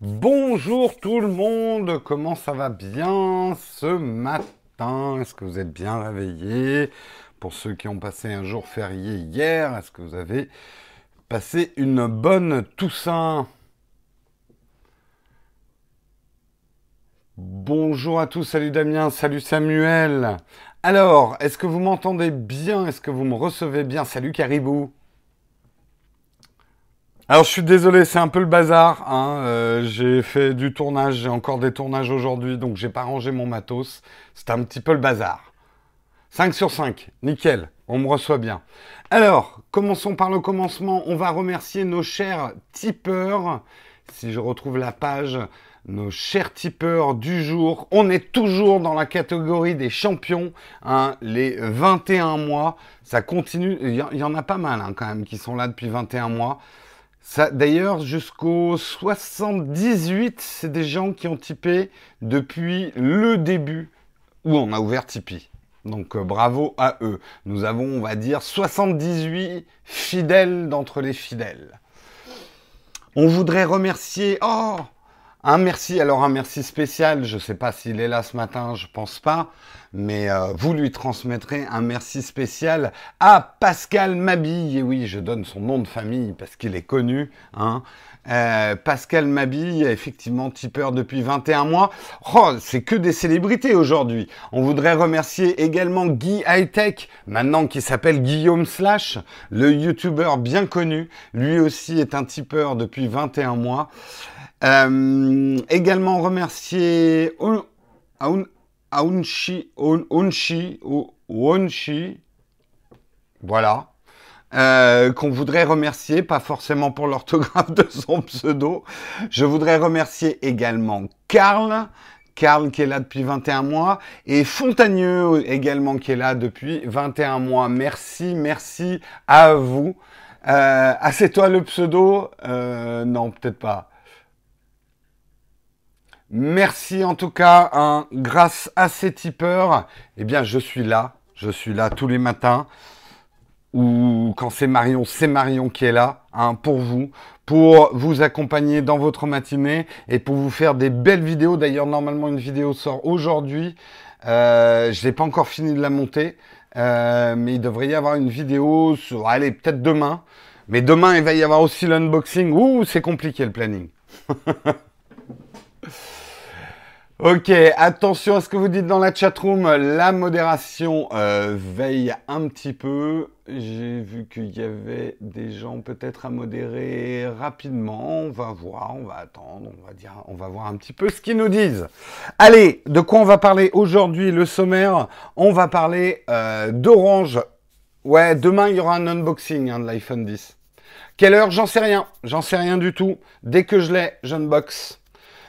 Bonjour tout le monde, comment ça va bien ce matin? Est-ce que vous êtes bien réveillés? Pour ceux qui ont passé un jour férié hier, est-ce que vous avez passé une bonne Toussaint? Bonjour à tous, salut Damien, salut Samuel. Alors, est-ce que vous m'entendez bien? Est-ce que vous me recevez bien? Salut Caribou. Alors je suis désolé, c'est un peu le bazar. Hein. Euh, j'ai fait du tournage, j'ai encore des tournages aujourd'hui, donc j'ai pas rangé mon matos. C'est un petit peu le bazar. 5 sur 5, nickel, on me reçoit bien. Alors, commençons par le commencement. On va remercier nos chers tipeurs. Si je retrouve la page, nos chers tipeurs du jour. On est toujours dans la catégorie des champions. Hein, les 21 mois, ça continue. Il y, en a pas mal hein, quand même qui sont là depuis 21 mois. D'ailleurs, jusqu'au 78, c'est des gens qui ont typé depuis le début où on a ouvert Tipeee. Donc euh, bravo à eux. Nous avons, on va dire, 78 fidèles d'entre les fidèles. On voudrait remercier... Oh un merci, alors un merci spécial, je ne sais pas s'il est là ce matin, je pense pas, mais euh, vous lui transmettrez un merci spécial à Pascal Mabille. Et oui, je donne son nom de famille parce qu'il est connu. Hein. Euh, Pascal Mabille, effectivement tipeur depuis 21 mois. Oh, c'est que des célébrités aujourd'hui. On voudrait remercier également Guy Hightech, maintenant qui s'appelle Guillaume Slash, le youtubeur bien connu. Lui aussi est un tipeur depuis 21 mois. Euh, également remercier Aunchi, Onchi, Onchi, voilà, euh, qu'on voudrait remercier, pas forcément pour l'orthographe de son pseudo. Je voudrais remercier également Karl, Karl qui est là depuis 21 mois, et Fontagneux également qui est là depuis 21 mois. Merci, merci à vous. Euh, ah, toi le pseudo? Euh, Non, peut-être pas. Merci en tout cas. Hein, grâce à ces tipeurs, eh bien, je suis là. Je suis là tous les matins. Ou quand c'est Marion, c'est Marion qui est là hein, pour vous, pour vous accompagner dans votre matinée et pour vous faire des belles vidéos. D'ailleurs, normalement, une vidéo sort aujourd'hui. Euh, je n'ai pas encore fini de la monter, euh, mais il devrait y avoir une vidéo sur, allez, peut-être demain. Mais demain, il va y avoir aussi l'unboxing. Ouh, c'est compliqué le planning. Ok, attention à ce que vous dites dans la chatroom. La modération euh, veille un petit peu. J'ai vu qu'il y avait des gens peut-être à modérer rapidement. On va voir, on va attendre, on va dire, on va voir un petit peu ce qu'ils nous disent. Allez, de quoi on va parler aujourd'hui Le sommaire, on va parler euh, d'Orange. Ouais, demain il y aura un unboxing hein, de l'iPhone 10. Quelle heure? J'en sais rien. J'en sais rien du tout. Dès que je l'ai, j'unbox.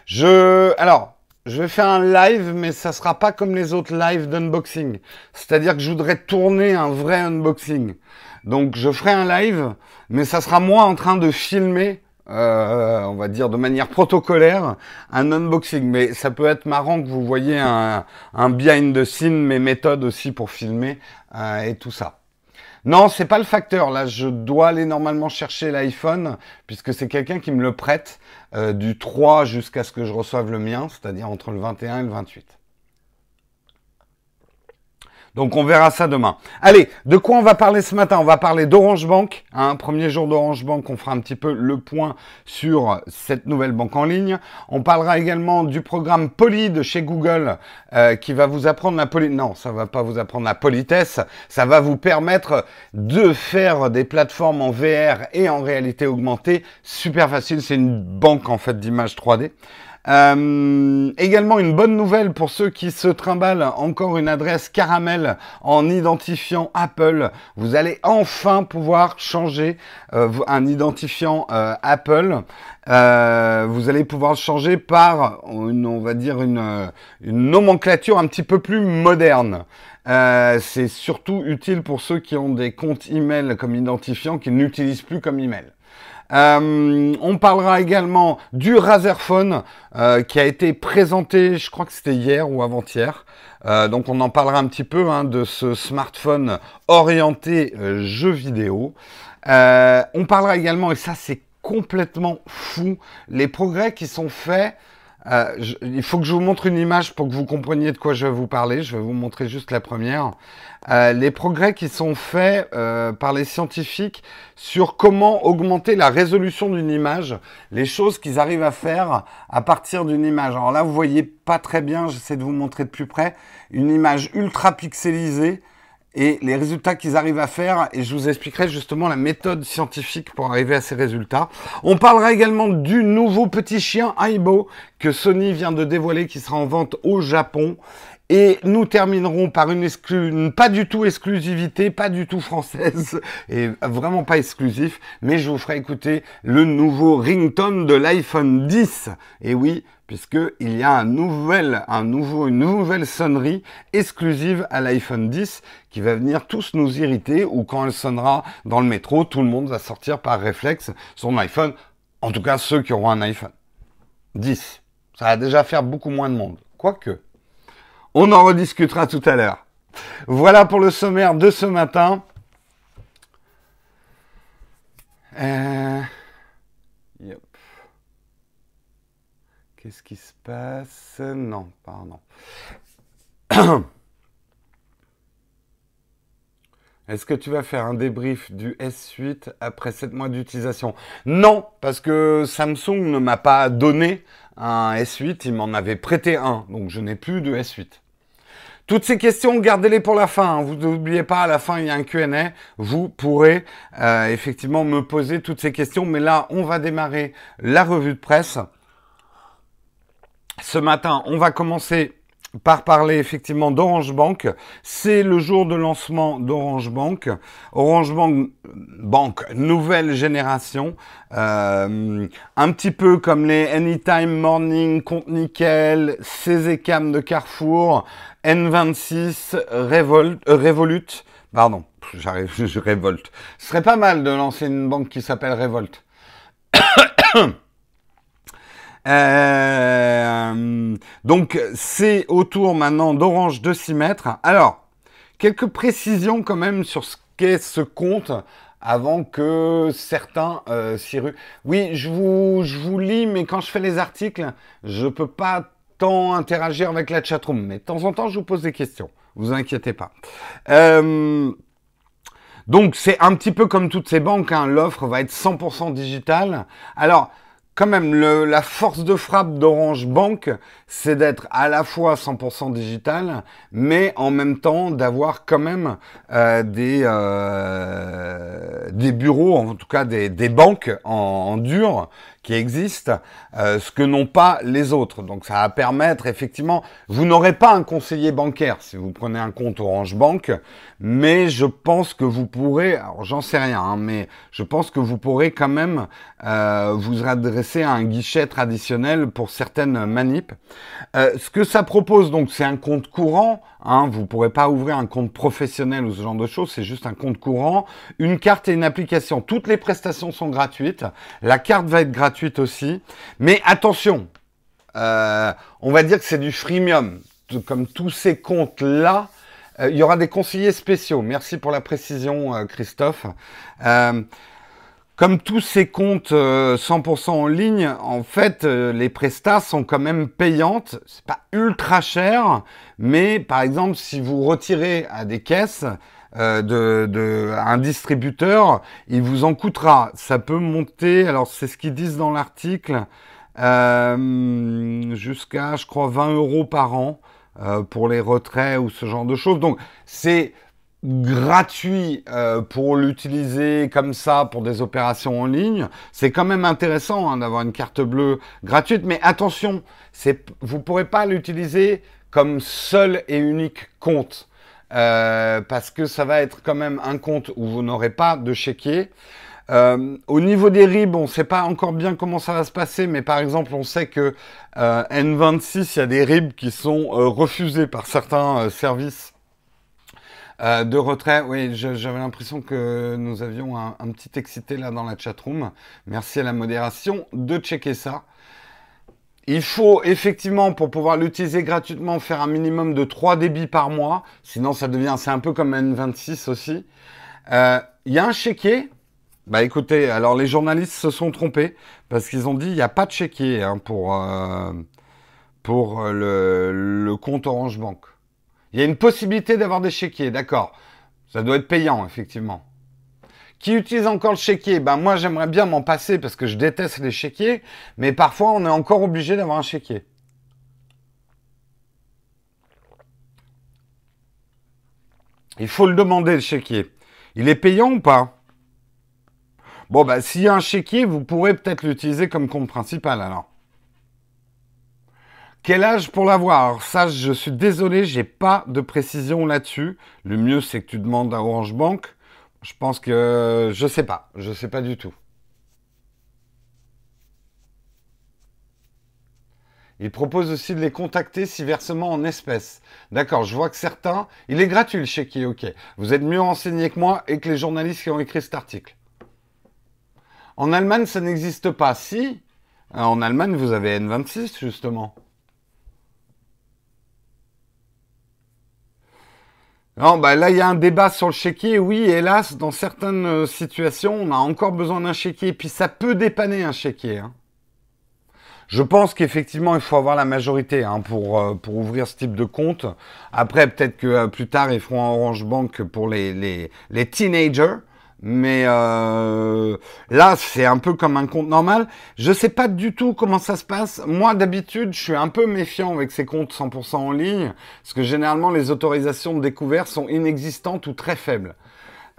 Je, alors, je vais faire un live, mais ça sera pas comme les autres lives d'unboxing. C'est-à-dire que je voudrais tourner un vrai unboxing. Donc je ferai un live, mais ça sera moi en train de filmer, euh, on va dire de manière protocolaire, un unboxing. Mais ça peut être marrant que vous voyez un, un behind the scene, mes méthodes aussi pour filmer euh, et tout ça. Non, c'est pas le facteur. Là, je dois aller normalement chercher l'iPhone puisque c'est quelqu'un qui me le prête euh, du 3 jusqu'à ce que je reçoive le mien, c'est-à-dire entre le 21 et le 28. Donc on verra ça demain. Allez, de quoi on va parler ce matin? On va parler d'Orange Bank. Hein, premier jour d'Orange Bank, on fera un petit peu le point sur cette nouvelle banque en ligne. On parlera également du programme Poly de chez Google euh, qui va vous apprendre la politesse. Non, ça va pas vous apprendre la politesse. Ça va vous permettre de faire des plateformes en VR et en réalité augmentée. Super facile. C'est une banque en fait d'images 3D. Euh, également une bonne nouvelle pour ceux qui se trimballent encore une adresse caramel en identifiant Apple. Vous allez enfin pouvoir changer euh, un identifiant euh, Apple. vous allez pouvoir changer par une, on va dire une, une nomenclature un petit peu plus moderne. c'est surtout utile pour ceux qui ont des comptes email comme identifiant qu'ils n'utilisent plus comme email. Euh, on parlera également du Razer Phone euh, qui a été présenté, je crois que c'était hier ou avant-hier. Euh, donc on en parlera un petit peu hein, de ce smartphone orienté jeux vidéo. on parlera également, et ça c'est complètement fou. Les progrès qui sont faits euh, il faut que je vous montre une image pour que vous compreniez de quoi je vais vous parler. Je vais vous montrer juste la première. Euh, les progrès qui sont faits euh, par les scientifiques sur comment augmenter la résolution d'une image, les choses qu'ils arrivent à faire à partir d'une image. Alors là, vous voyez pas très bien, j'essaie de vous montrer de plus près, une image ultra pixelisée et les résultats qu'ils arrivent à faire, et je vous expliquerai justement la méthode scientifique pour arriver à ces résultats. On parlera également du nouveau petit chien Aibo que Sony vient de dévoiler qui sera en vente au Japon. Et nous terminerons par une, exclu pas du tout exclusivité, pas du tout française, et vraiment pas exclusif, mais je vous ferai écouter le nouveau ringtone de l'iPhone 10. Et oui, puisqu'il y a un nouvel, un nouveau, une nouvelle sonnerie exclusive à l'iPhone 10 qui va venir tous nous irriter ou quand elle sonnera dans le métro, tout le monde va sortir par réflexe son iPhone, en tout cas ceux qui auront un iPhone 10. Ça va déjà faire beaucoup moins de monde. Quoique, on en rediscutera tout à l'heure. Voilà pour le sommaire de ce matin. Euh... Qu'est-ce qui se passe? Non, pardon. Est-ce que tu vas faire un débrief du S8 après 7 mois d'utilisation? Non, parce que Samsung ne m'a pas donné un S8, il m'en avait prêté un, donc je n'ai plus de S8. Toutes ces questions, gardez-les pour la fin. Hein. Vous n'oubliez pas, à la fin, il y a un Q&A. Vous pourrez euh, effectivement me poser toutes ces questions. Mais là, on va démarrer la revue de presse. Ce matin, on va commencer par parler effectivement d'Orange Bank. C'est le jour de lancement d'Orange Bank. Orange Bank, Bank nouvelle génération. Euh, un petit peu comme les Anytime Morning, Compte Nickel, CZCam de Carrefour, N26, Revolt, euh, Revolut. Pardon, j'arrive, je révolte. Ce serait pas mal de lancer une banque qui s'appelle Revolt. Euh, donc c'est autour maintenant d'Orange de s'y mettre. Alors, quelques précisions quand même sur ce qu'est ce compte avant que certains euh, s'y ruent. Oui, je vous, je vous lis, mais quand je fais les articles, je peux pas tant interagir avec la chatroom. Mais de temps en temps, je vous pose des questions. Vous inquiétez pas. Euh, donc c'est un petit peu comme toutes ces banques, hein. l'offre va être 100% digitale. Alors, quand même, la force de frappe d'Orange Bank, c'est d'être à la fois 100% digital, mais en même temps d'avoir quand même euh, des, euh, des bureaux, en tout cas des, des banques en, dur qui existent, euh, ce que n'ont pas les autres. Donc ça va permettre effectivement, vous n'aurez pas un conseiller bancaire si vous prenez un compte Orange Bank, mais je pense que vous pourrez, alors j'en sais rien, hein, mais je pense que vous pourrez quand même euh, vous adresser à un guichet traditionnel pour certaines manips. Euh, ce que ça propose, donc, c'est un compte courant. Hein, vous ne pourrez pas ouvrir un compte professionnel ou ce genre de choses. C'est juste un compte courant, une carte et une application. Toutes les prestations sont gratuites. La carte va être gratuite aussi. Mais attention, euh, on va dire que c'est du freemium. Comme tous ces comptes-là, euh, il y aura des conseillers spéciaux. Merci pour la précision, Christophe. Comme tous ces comptes 100% euh, en ligne, en fait, euh, les prestats sont quand même payantes. C'est pas ultra cher, mais par exemple, si vous retirez à des caisses euh, de, un distributeur, il vous en coûtera. Ça peut monter. Alors, c'est ce qu'ils disent dans l'article. jusqu'à, je crois, 20 euros par an pour les retraits ou ce genre de choses. Donc, c'est gratuit euh, pour l'utiliser comme ça pour des opérations en ligne, c'est quand même intéressant hein, d'avoir une carte bleue gratuite. Mais attention, vous pourrez pas l'utiliser comme seul et unique compte euh, parce que ça va être quand même un compte où vous n'aurez pas de chéquier. Euh, au niveau des RIB, on ne sait pas encore bien comment ça va se passer, mais par exemple, on sait que N26, il y a des RIB qui sont refusés par certains services euh, de retrait, oui, j'avais l'impression que nous avions un, petit excité là dans la chatroom. Merci à la modération de checker ça. Il faut effectivement, pour pouvoir l'utiliser gratuitement, faire un minimum de 3 débits par mois. Sinon, ça devient, c'est un peu comme N26 aussi. Euh, il y a un chéquier, Bah écoutez, alors les journalistes se sont trompés parce qu'ils ont dit il n'y a pas de chéquier hein, pour, euh, pour le, le, compte Orange Bank. Il y a une possibilité d'avoir des chéquiers, d'accord. Ça doit être payant, effectivement. Qui utilise encore le chéquier? Ben moi j'aimerais bien m'en passer parce que je déteste les chéquiers, mais parfois on est encore obligé d'avoir un chéquier. Il faut le demander le chéquier. Il est payant ou pas? Bon, bah, s'il y a un chéquier, vous pourrez peut-être l'utiliser comme compte principal alors. Quel âge pour l'avoir? Ça, je suis désolé, j'ai pas de précision là-dessus. Le mieux, c'est que tu demandes à Orange Bank. Je pense que je sais pas, je sais pas du tout. Il propose aussi de les contacter si versement en espèces. D'accord, je vois que certains, il est gratuit le chéquier, ok. Vous êtes mieux renseigné que moi et que les journalistes qui ont écrit cet article. En Allemagne, ça n'existe pas. Si, euh, en Allemagne, vous avez N26, justement. Non, bah là, il y a un débat sur le chéquier. Oui, hélas, dans certaines euh, situations, on a encore besoin d'un chéquier. Puis ça peut dépanner un chéquier. Hein. Je pense qu'effectivement, il faut avoir la majorité hein, pour, euh, pour ouvrir ce type de compte. Après, peut-être que plus tard, ils feront un Orange Bank pour les, les, les teenagers. Mais euh, là, c'est un peu comme un compte normal. Je sais pas du tout comment ça se passe. Moi, d'habitude, je suis un peu méfiant avec ces comptes 100% en ligne, parce que généralement, les autorisations de découvert sont inexistantes ou très faibles.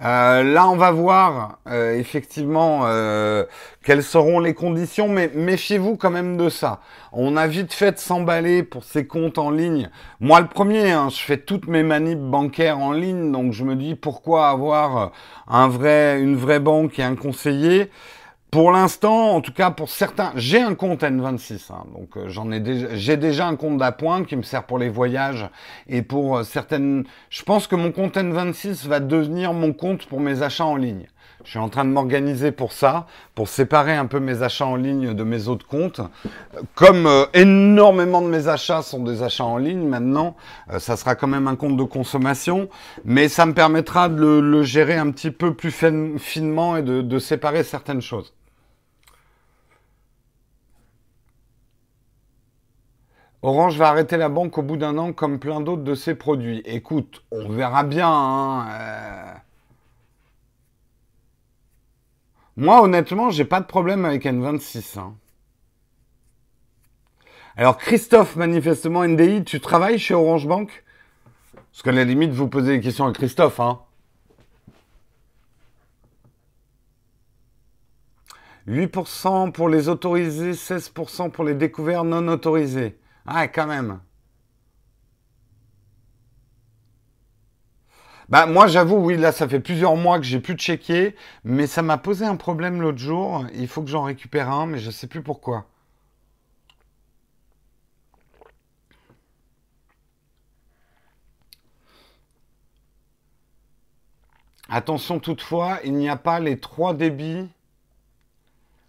Euh, là, on va voir euh, effectivement euh, quelles seront les conditions, mais méfiez-vous quand même de ça. On a vite fait de s'emballer pour ces comptes en ligne. Moi, le premier, hein, je fais toutes mes manips bancaires en ligne, donc je me dis pourquoi avoir un vrai, une vraie banque et un conseiller. Pour l'instant, en tout cas pour certains, j'ai un compte N26, hein, donc euh, j'en ai déjà, j'ai déjà un compte d'appoint qui me sert pour les voyages et pour euh, certaines. Je pense que mon compte N26 va devenir mon compte pour mes achats en ligne. Je suis en train de m'organiser pour ça, pour séparer un peu mes achats en ligne de mes autres comptes. Comme euh, énormément de mes achats sont des achats en ligne maintenant, ça sera quand même un compte de consommation, mais ça me permettra de le, gérer un petit peu plus finement et de séparer certaines choses. Orange va arrêter la banque au bout d'un an comme plein d'autres de ses produits. Écoute, on verra bien. Hein, euh. Moi, honnêtement, j'ai pas de problème avec N26. Hein. Alors, Christophe, manifestement, NDI, tu travailles chez Orange Bank Parce qu'à la limite, vous posez des questions à Christophe. Hein. 8% pour les autorisés, 16% pour les découverts non autorisés. Ah, quand même. Bah moi j'avoue oui là ça fait plusieurs mois que j'ai plus chéquier mais ça m'a posé un problème l'autre jour il faut que j'en récupère un mais je sais plus pourquoi. Attention toutefois il n'y a pas les trois débits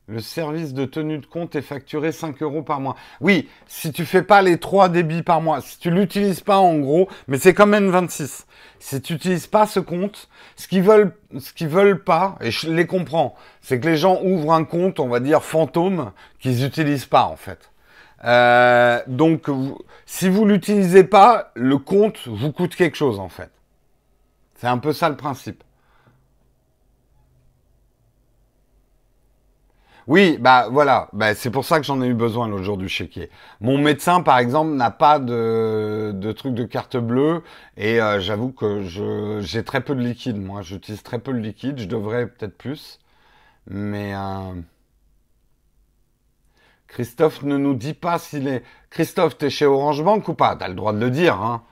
le service de tenue de compte est facturé 5 euros par mois. Oui, si tu fais pas les 3 débits par mois, si tu l'utilises pas en gros, mais c'est quand même 26. Si tu n'utilises pas ce compte, ce qu'ils veulent, ce qu'ils veulent pas, et je les comprends, c'est que les gens ouvrent un compte, on va dire fantôme, qu'ils n'utilisent pas en fait. Euh, donc, si vous l'utilisez pas, le compte vous coûte quelque chose en fait. C'est un peu ça le principe. Oui, bah voilà, bah, c'est pour ça que j'en ai eu besoin l'autre jour du chéquier. Mon médecin, par exemple, n'a pas de, truc de carte bleue et euh, j'avoue que j'ai très peu de liquide. Moi, j'utilise très peu de liquide. Je devrais peut-être plus, mais euh, Christophe ne nous dit pas s'il est. Christophe, t'es chez Orange Bank ou pas? T'as le droit de le dire, hein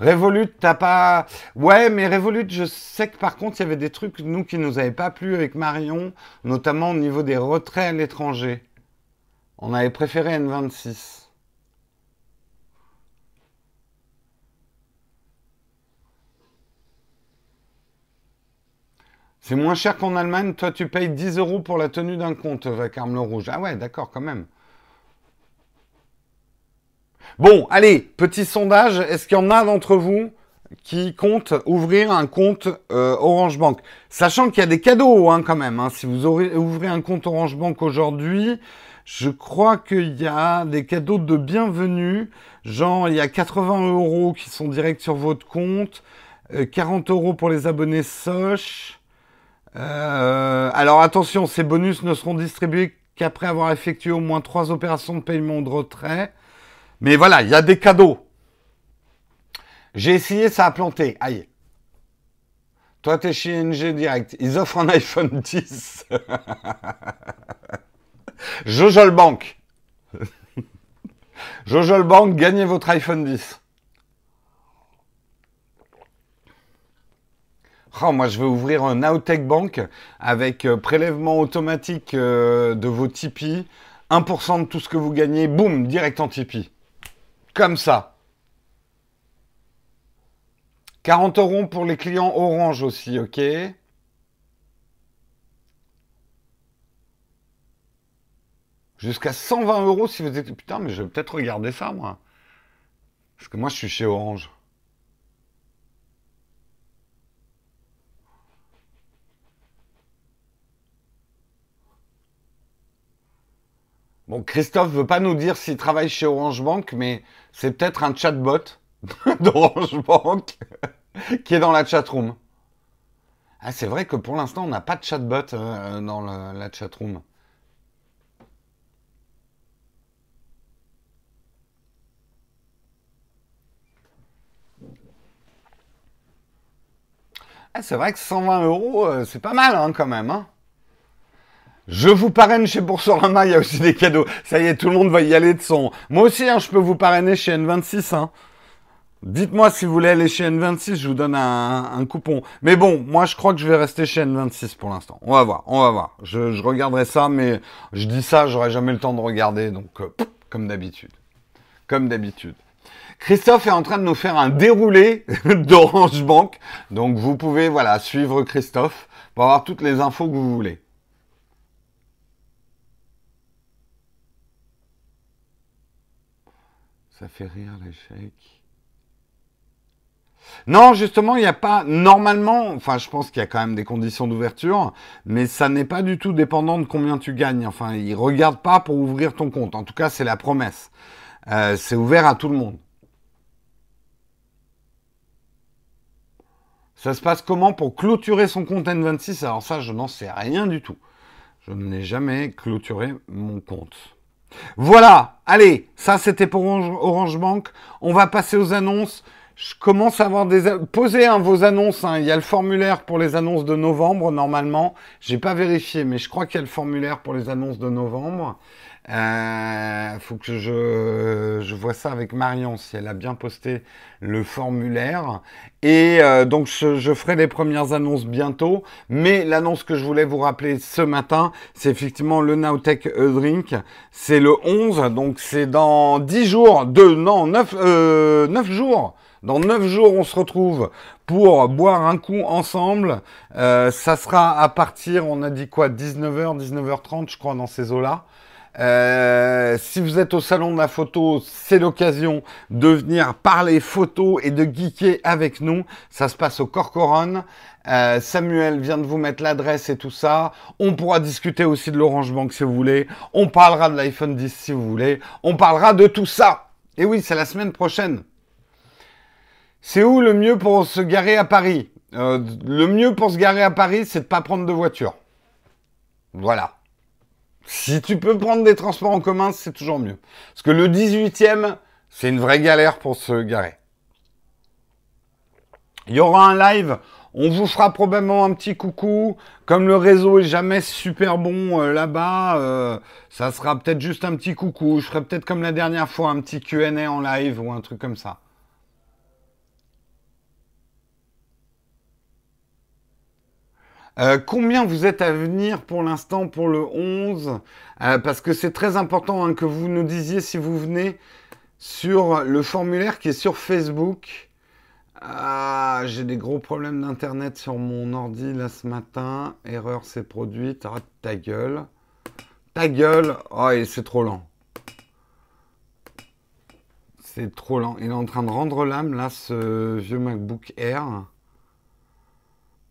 Revolut, t'as pas. Ouais, mais Revolut, je sais que par contre, il y avait des trucs, nous, qui nous avaient pas plu avec Marion, notamment au niveau des retraits à l'étranger. On avait préféré N26. C'est moins cher qu'en Allemagne. Toi, tu payes 10 euros pour la tenue d'un compte, Vacarme le Rouge. Ah ouais, d'accord, quand même. Bon, allez, petit sondage. Est-ce qu'il y en a d'entre vous qui comptent ouvrir un compte euh, Orange Bank? Sachant qu'il y a des cadeaux hein, quand même. Hein. Si vous ouvrez un compte Orange Bank aujourd'hui, je crois qu'il y a des cadeaux de bienvenue. Genre, il y a 80 euros qui sont directs sur votre compte, 40 euh, euros pour les abonnés Soch. Euh, alors attention, ces bonus ne seront distribués qu'après avoir effectué au moins trois opérations de paiement de retrait. Mais voilà, il y a des cadeaux. J'ai essayé, ça a planté. Aïe. Toi, t'es chez NG Direct. Ils offrent un iPhone 10. Jojol Bank. Jojol Bank, gagnez votre iPhone 10. Oh, moi, je vais ouvrir un Nowtech Bank avec euh, prélèvement automatique euh, de vos Tipeee. 1% de tout ce que vous gagnez, boum, direct en Tipeee. Comme ça. 40 euros pour les clients Orange aussi, ok Jusqu'à 120 euros si vous êtes... Putain, mais je vais peut-être regarder ça, moi. Parce que moi, je suis chez Orange. Bon, Christophe veut pas nous dire s'il travaille chez Orange Bank, mais c'est peut-être un chatbot d'Orange Bank qui est dans la chatroom. Ah, c'est vrai que pour l'instant, on n'a pas de chatbot euh, dans la chatroom. Ah, c'est vrai que 120 euros, euh, c'est pas mal hein, quand même. Hein. Je vous parraine chez Boursorama, il y a aussi des cadeaux. Ça y est, tout le monde va y aller de son. Moi aussi, hein, je peux vous parrainer chez N26. Hein. Dites-moi si vous voulez aller chez N26, je vous donne un, coupon. Mais bon, moi je crois que je vais rester chez N26 pour l'instant. On va voir, on va voir. Je, regarderai ça, mais je dis ça, j'aurai jamais le temps de regarder, donc euh, comme d'habitude. Comme d'habitude. Christophe est en train de nous faire un déroulé d'Orange Bank. Donc vous pouvez voilà suivre Christophe pour avoir toutes les infos que vous voulez. Ça fait rire l'échec. Non, justement, il n'y a pas normalement. Enfin, je pense qu'il y a quand même des conditions d'ouverture, mais ça n'est pas du tout dépendant de combien tu gagnes. Enfin, ils regardent pas pour ouvrir ton compte. En tout cas, c'est la promesse. Euh, c'est ouvert à tout le monde. Ça se passe comment pour clôturer son compte N26? Alors ça, je n'en sais rien du tout. Je n'ai jamais clôturé mon compte. Voilà, allez, ça c'était pour Orange, Bank. On va passer aux annonces. Je commence à avoir des... Posez hein, vos annonces, hein. il y a le formulaire pour les annonces de novembre normalement. J'ai pas vérifié, mais je crois qu'il y a le formulaire pour les annonces de novembre. Euh, faut que je, je vois ça avec Marion, si elle a bien posté le formulaire. Et euh, donc, je, ferai les premières annonces bientôt. Mais l'annonce que je voulais vous rappeler ce matin, c'est effectivement le Nowtech E-Drink. C'est le 11, donc c'est dans 10 jours, de, non, 9, euh, 9 jours. Dans 9 jours, on se retrouve pour boire un coup ensemble. Euh, ça sera à partir, on a dit quoi, 19h, 19h30, je crois, dans ces eaux-là. Euh, si vous êtes au salon de la photo, c'est l'occasion de venir parler photo et de geeker avec nous. Ça se passe au Corcoran. Euh, Samuel vient de vous mettre l'adresse et tout ça. On pourra discuter aussi de l'Orange Bank si vous voulez. On parlera de l'iPhone 10 si vous voulez. On parlera de tout ça. Et oui, c'est la semaine prochaine. C'est où le mieux pour se garer à Paris? Euh, Le mieux pour se garer à Paris, c'est de pas prendre de voiture. Voilà. Si tu peux prendre des transports en commun, c'est toujours mieux. Parce que le 18e, c'est une vraie galère pour se garer. Il y aura un live. On vous fera probablement un petit coucou. Comme le réseau est jamais super bon euh, là-bas, euh, ça sera peut-être juste un petit coucou. Je ferai peut-être comme la dernière fois un petit Q&A en live ou un truc comme ça. Euh, combien vous êtes à venir pour l'instant pour le 11 euh, Parce que c'est très important hein, que vous nous disiez si vous venez sur le formulaire qui est sur Facebook. Ah, j'ai des gros problèmes d'internet sur mon ordi là ce matin. Erreur s'est produite. Ah, ta gueule. Ta gueule. Oh, c'est trop lent. C'est trop lent. Il est en train de rendre l'âme, là, ce vieux MacBook Air.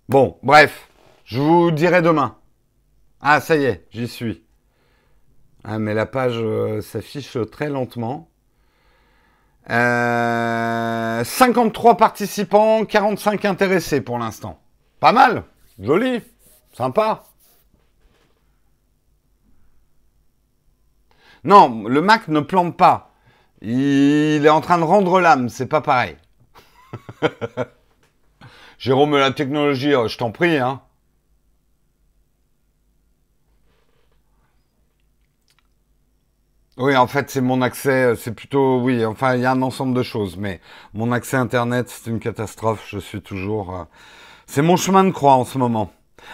Bon, bref. Je vous dirai demain. Ah, ça y est, j'y suis. Ah, mais la page euh, s'affiche très lentement. 53 euh, participants, 45 intéressés pour l'instant. Pas mal, joli, sympa. Non, le Mac ne plante pas. Il est en train de rendre l'âme, c'est pas pareil. Jérôme, la technologie, oh, je t'en prie, hein. Oui, en fait, c'est mon accès, euh, c'est plutôt, oui, enfin, il y a un ensemble de choses, mais mon accès Internet, c'est une catastrophe. Je suis toujours, euh, c'est mon chemin de croix en ce moment.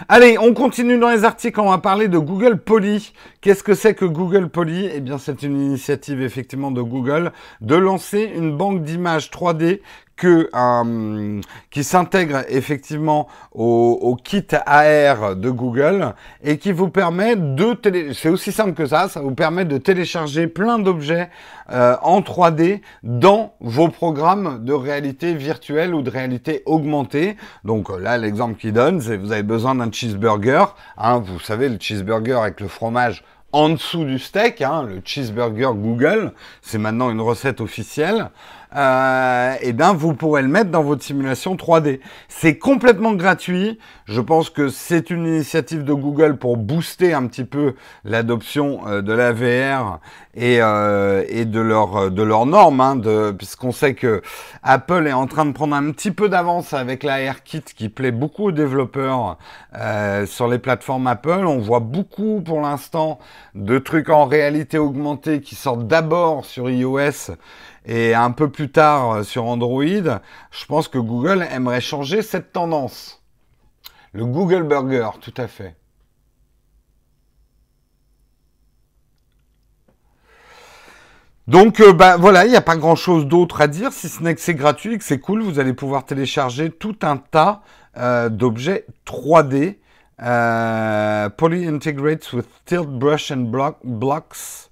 Allez, on continue dans les articles. On va parler de Google Poly. Qu'est-ce que c'est que Google Poly? Eh bien, c'est une initiative effectivement de Google de lancer une banque d'images 3D que, euh, qui s'intègre effectivement au, kit AR de Google et qui vous permet de télé... c'est aussi simple que ça, ça vous permet de télécharger plein d'objets euh, en 3D dans vos programmes de réalité virtuelle ou de réalité augmentée. Donc là, l'exemple qu'il donne, c'est vous avez besoin d'un cheeseburger, hein, vous savez le cheeseburger avec le fromage en dessous du steak, hein, le cheeseburger Google, c'est maintenant une recette officielle euh, et eh bien vous pourrez le mettre dans votre simulation 3D. C'est complètement gratuit. Je pense que c'est une initiative de Google pour booster un petit peu l'adoption euh, de la VR et, euh, et de leur de leurs normes, hein, puisqu'on sait que Apple est en train de prendre un petit peu d'avance avec la AirKit qui plaît beaucoup aux développeurs euh, sur les plateformes Apple. On voit beaucoup pour l'instant de trucs en réalité augmentée qui sortent d'abord sur iOS et un peu plus tard euh, sur Android, je pense que Google aimerait changer cette tendance. Le Google Burger, tout à fait. Donc euh, bah, voilà, il n'y a pas grand chose d'autre à dire, si ce n'est que c'est gratuit, que c'est cool, vous allez pouvoir télécharger tout un tas euh, d'objets 3D. Poly integrates with tilt brush and block, blocks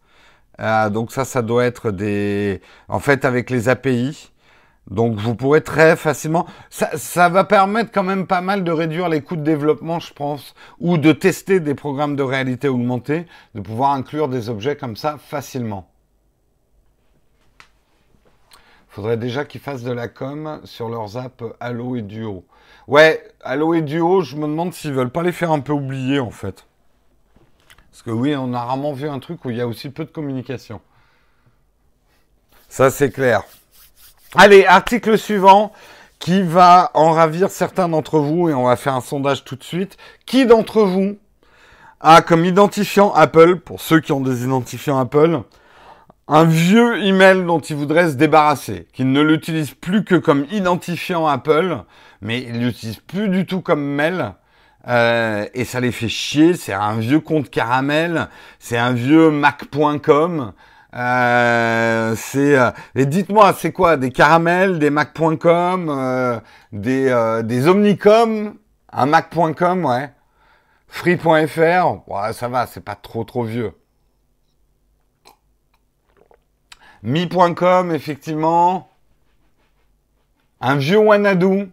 ah, donc ça, ça doit être des... En fait, avec les API. Donc vous pourrez très facilement... Ça, ça, va permettre quand même pas mal de réduire les coûts de développement, je pense, ou de tester des programmes de réalité augmentée, de pouvoir inclure des objets comme ça facilement. Faudrait déjà qu'ils fassent de la com sur leurs apps Halo et Duo. Ouais, Halo et Duo, je me demande s'ils veulent pas les faire un peu oublier en fait. Parce que oui, on a rarement vu un truc où il y a aussi peu de communication. Ça, c'est clair. Allez, article suivant qui va en ravir certains d'entre vous et on va faire un sondage tout de suite. Qui d'entre vous a comme identifiant Apple, pour ceux qui ont des identifiants Apple, un vieux email dont il voudrait se débarrasser, qu'il ne l'utilise plus que comme identifiant Apple, mais il l'utilise plus du tout comme mail, euh, et ça les fait chier. C'est un vieux compte caramel, c'est un vieux Mac.com. Euh, c'est euh, et dites-moi, c'est quoi Des caramels, des Mac.com, des Omnicom, un Mac.com, ouais. Free.fr, ouais, ça va, c'est pas trop trop vieux. Mi.com, effectivement. Un vieux Wanadu.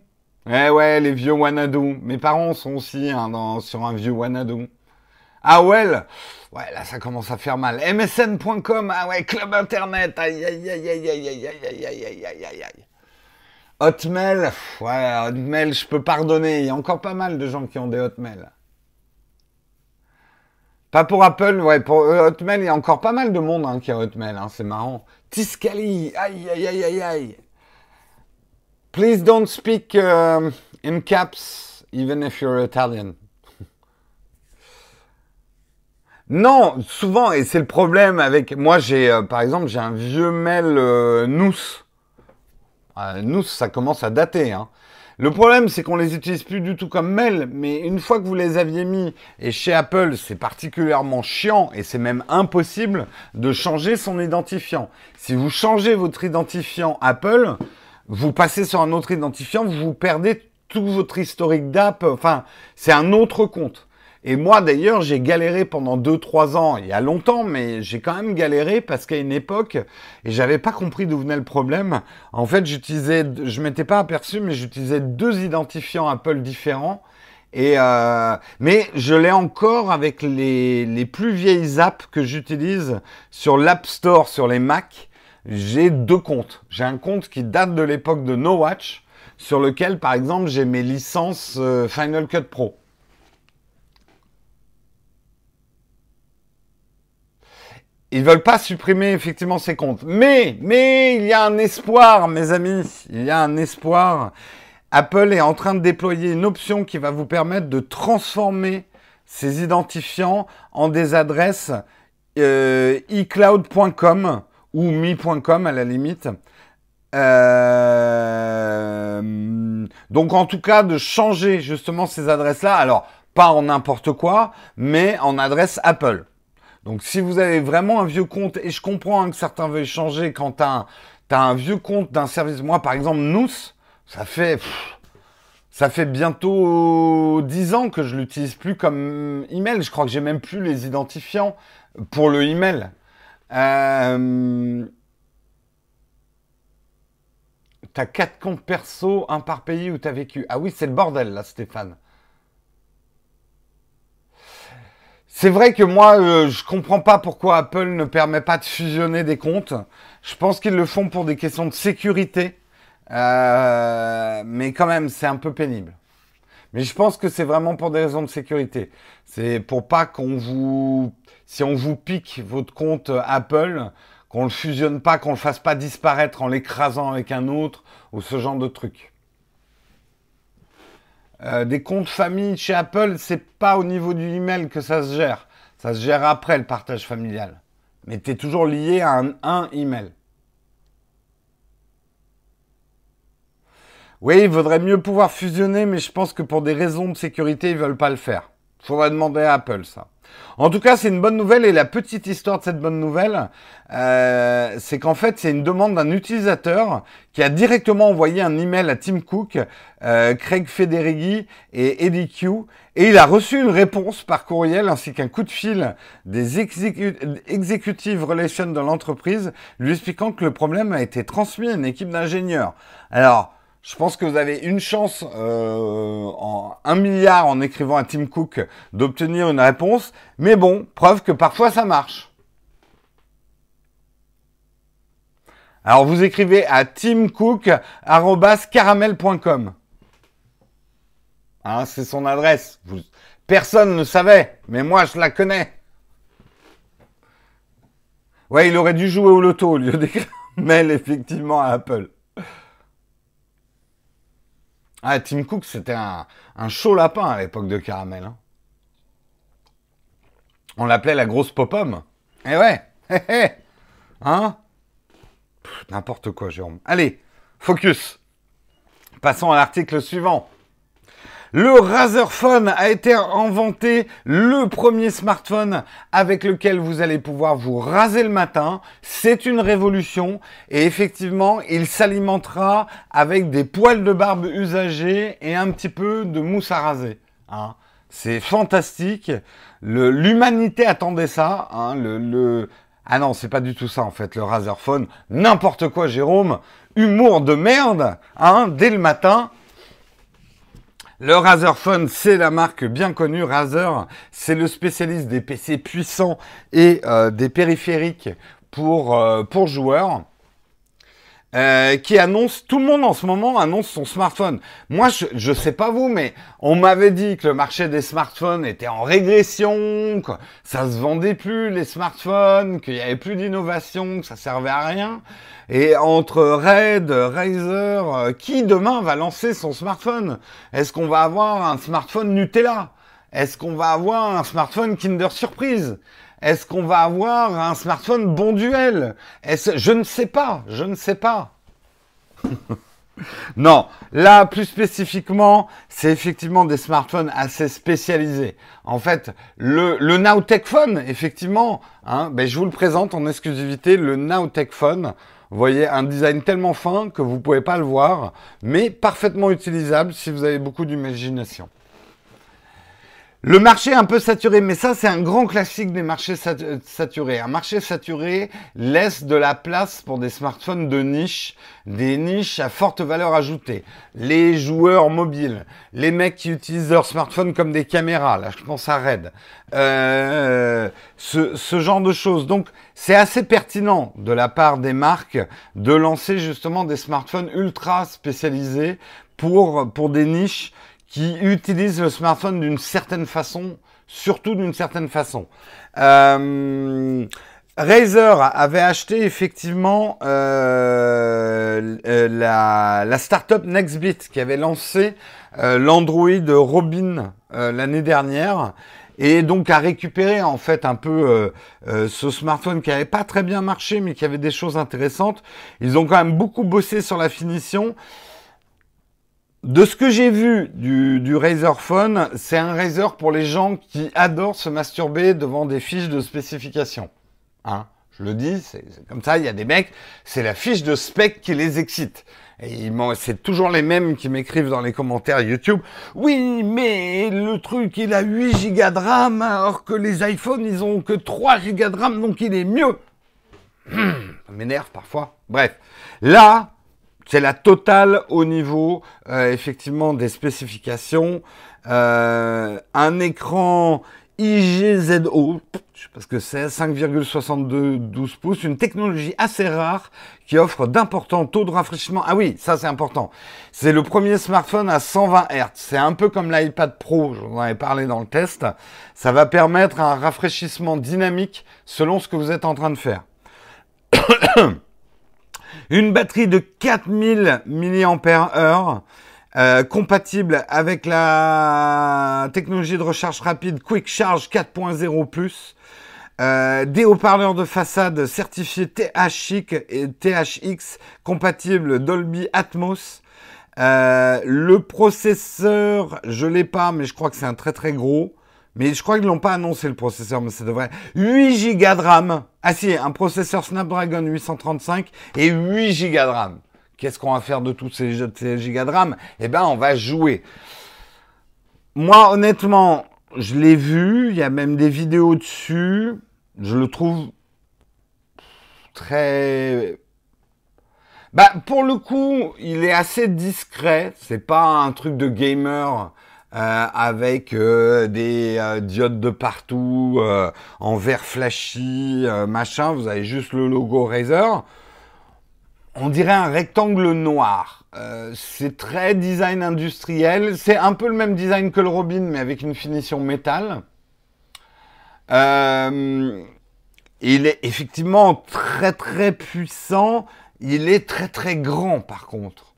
Eh ouais, les vieux Wanadu. Mes parents sont aussi hein, dans, sur un vieux Wanadu. Ah ouais, ouais, là ça commence à faire mal. MSN.com, ah ouais, Club Internet, aïe aïe aïe aïe aïe aïe aïe aïe aïe aïe aïe aïe. Hotmail, ouais, Hotmail, je peux pardonner. Il y a encore pas mal de gens qui ont des Hotmail. Pas pour Apple, ouais, pour Hotmail, il y a encore pas mal de monde hein, qui a Hotmail, hein, c'est marrant. Tiscali, aïe aïe aïe aïe aïe. Please don't speak uh, in caps, even if you're Italian. non, souvent, et c'est le problème avec. Moi, j'ai, euh, par exemple, j'ai un vieux mail euh, Nous. Euh, nous, ça commence à dater. Hein. Le problème, c'est qu'on les utilise plus du tout comme mail, mais une fois que vous les aviez mis, et chez Apple, c'est particulièrement chiant, et c'est même impossible de changer son identifiant. Si vous changez votre identifiant Apple, vous passez sur un autre identifiant, vous perdez tout votre historique d'app. Enfin, c'est un autre compte. Et moi d'ailleurs, j'ai galéré pendant 2-3 ans, il y a longtemps, mais j'ai quand même galéré parce qu'à une époque, et j'avais pas compris d'où venait le problème, en fait j'utilisais, je m'étais pas aperçu, mais j'utilisais deux identifiants Apple différents. Et euh, mais je l'ai encore avec les, les plus vieilles apps que j'utilise sur l'App Store sur les Mac. J'ai deux comptes. J'ai un compte qui date de l'époque de No Watch, sur lequel par exemple j'ai mes licences euh, Final Cut Pro. Ils veulent pas supprimer effectivement ces comptes. Mais, mais il y a un espoir, mes amis. Il y a un espoir. Apple est en train de déployer une option qui va vous permettre de transformer ces identifiants en des adresses euh, iCloud.com ou mi.com à la limite. Euh, donc en tout cas de changer justement ces adresses-là. Alors pas en n'importe quoi, mais en adresse Apple. Donc si vous avez vraiment un vieux compte, et je comprends hein, que certains veuillent changer quand tu as, un vieux compte d'un service, moi par exemple Nous, ça fait, ça fait bientôt 10 ans que je l'utilise plus comme email. Je crois que j'ai même plus les identifiants pour le email. Euh... T'as quatre comptes perso, un par pays où t'as vécu. Ah oui, c'est le bordel là, Stéphane. C'est vrai que moi, euh, je comprends pas pourquoi Apple ne permet pas de fusionner des comptes. Je pense qu'ils le font pour des questions de sécurité. Euh, mais quand même, c'est un peu pénible. Mais je pense que c'est vraiment pour des raisons de sécurité. C'est pour pas qu'on vous, si on vous pique votre compte Apple, qu'on le fusionne pas, qu'on le fasse pas disparaître en l'écrasant avec un autre ou ce genre de truc. Euh, des comptes famille chez Apple, c'est pas au niveau du email que ça se gère. Ça se gère après le partage familial. Mais tu es toujours lié à un, un email. Oui, il vaudrait mieux pouvoir fusionner, mais je pense que pour des raisons de sécurité, ils veulent pas le faire. Faudrait demander à Apple ça. En tout cas, c'est une bonne nouvelle et la petite histoire de cette bonne nouvelle, euh, c'est qu'en fait, c'est une demande d'un utilisateur qui a directement envoyé un email à Tim Cook, euh, Craig Federighi et Eddie Q, et il a reçu une réponse par courriel ainsi qu'un coup de fil des executive relations de l'entreprise lui expliquant que le problème a été transmis à une équipe d'ingénieurs. Alors, je pense que vous avez une chance euh, en un milliard en écrivant à Tim Cook d'obtenir une réponse, mais bon, preuve que parfois ça marche. Alors vous écrivez à timcook@caramel.com. Hein, c'est son adresse. Personne ne savait, mais moi je la connais. Ouais, il aurait dû jouer au loto au lieu d'écrire mail effectivement à Apple. Ah, Tim Cook, c'était un, chaud lapin à l'époque de Caramel. Hein. On l'appelait la grosse pop-homme. Eh ouais, hein N'importe quoi, Jérôme. Allez, focus. Passons à l'article suivant. Le Razer Phone a été inventé, le premier smartphone avec lequel vous allez pouvoir vous raser le matin. C'est une révolution et effectivement, il s'alimentera avec des poils de barbe usagés et un petit peu de mousse à raser. Hein. C'est fantastique. L'humanité attendait ça. Hein. Ah non, c'est pas du tout ça en fait, le Razer Phone. N'importe quoi, Jérôme. Humour de merde, hein, dès le matin. Le Razer Phone, c'est la marque bien connue. Razer, c'est le spécialiste des PC puissants et euh, des périphériques pour, euh, pour joueurs. Euh, qui annonce, tout le monde en ce moment annonce son smartphone. Moi, je ne sais pas vous, mais on m'avait dit que le marché des smartphones était en régression, que ça se vendait plus les smartphones, qu'il y avait plus d'innovation, que ça servait à rien. Et entre Red, Razer, euh, qui demain va lancer son smartphone? Est-ce qu'on va avoir un smartphone Nutella? Est-ce qu'on va avoir un smartphone Kinder Surprise? Est-ce qu'on va avoir un smartphone bon duel? Je ne sais pas, je ne sais pas. non, là plus spécifiquement, c'est effectivement des smartphones assez spécialisés. En fait, le, le Phone, effectivement, hein, ben, je vous le présente en exclusivité, le Nowtech Phone. Vous voyez, un design tellement fin que vous ne pouvez pas le voir, mais parfaitement utilisable si vous avez beaucoup d'imagination. Le marché un peu saturé, mais ça c'est un grand classique des marchés saturés. Un marché saturé laisse de la place pour des smartphones de niche, des niches à forte valeur ajoutée. Les joueurs mobiles, les mecs qui utilisent leur smartphone comme des caméras, là je pense à Red. Euh, ce, ce genre de choses. Donc c'est assez pertinent de la part des marques de lancer justement des smartphones ultra spécialisés pour, pour des niches qui utilisent le smartphone d'une certaine façon, surtout d'une certaine façon. Euh, Razer avait acheté effectivement euh, euh la, la startup Nextbit qui avait lancé euh, l'Android Robin euh, l'année dernière et donc a récupéré en fait un peu ce smartphone qui avait pas très bien marché mais qui avait des choses intéressantes. Ils ont quand même beaucoup bossé sur la finition de ce que j'ai vu du, du Razer Phone, c'est un Razer pour les gens qui adorent se masturber devant des fiches de spécification. Hein je le dis, c'est comme ça, il y a des mecs, c'est la fiche de spec qui les excite. Et c'est toujours les mêmes qui m'écrivent dans les commentaires YouTube. Oui, mais le truc, il a 8 Go de RAM, alors que les iPhones, ils ont que 3 Go de RAM, donc il est mieux. ça m'énerve parfois. Bref. Là, c'est la totale au niveau euh, effectivement des spécifications. Euh, un écran IGZO, parce que c'est 5,62 pouces, une technologie assez rare qui offre d'importants taux de rafraîchissement. Ah oui, ça c'est important. C'est le premier smartphone à 120 Hz. C'est un peu comme l'iPad Pro, j'en avais parlé dans le test. Ça va permettre un rafraîchissement dynamique selon ce que vous êtes en train de faire. Une batterie de 4000 mAh euh, compatible avec la technologie de recharge rapide Quick Charge 4.0+. Euh, des haut-parleurs de façade certifiés THX et THX compatibles Dolby Atmos. Euh, le processeur, je l'ai pas, mais je crois que c'est un très très gros. Mais je crois qu'ils l'ont pas annoncé le processeur, mais c'est vrai. 8 Go de RAM. Ah si, un processeur Snapdragon 835 et 8 Go de RAM. Qu'est-ce qu'on va faire de tous ces, ces gigas de RAM? Eh ben, on va jouer. Moi, honnêtement, je l'ai vu. Il y a même des vidéos dessus. Je le trouve très bah, pour le coup, il est assez discret. C'est pas un truc de gamer avec euh, des euh, diodes de partout, en vert flashy, machin. Vous avez juste le logo Razer. On dirait un rectangle noir. c'est très design industriel. C'est un peu le même design que le Robin, mais avec une finition métal. il est effectivement très très puissant. Il est très très grand par contre.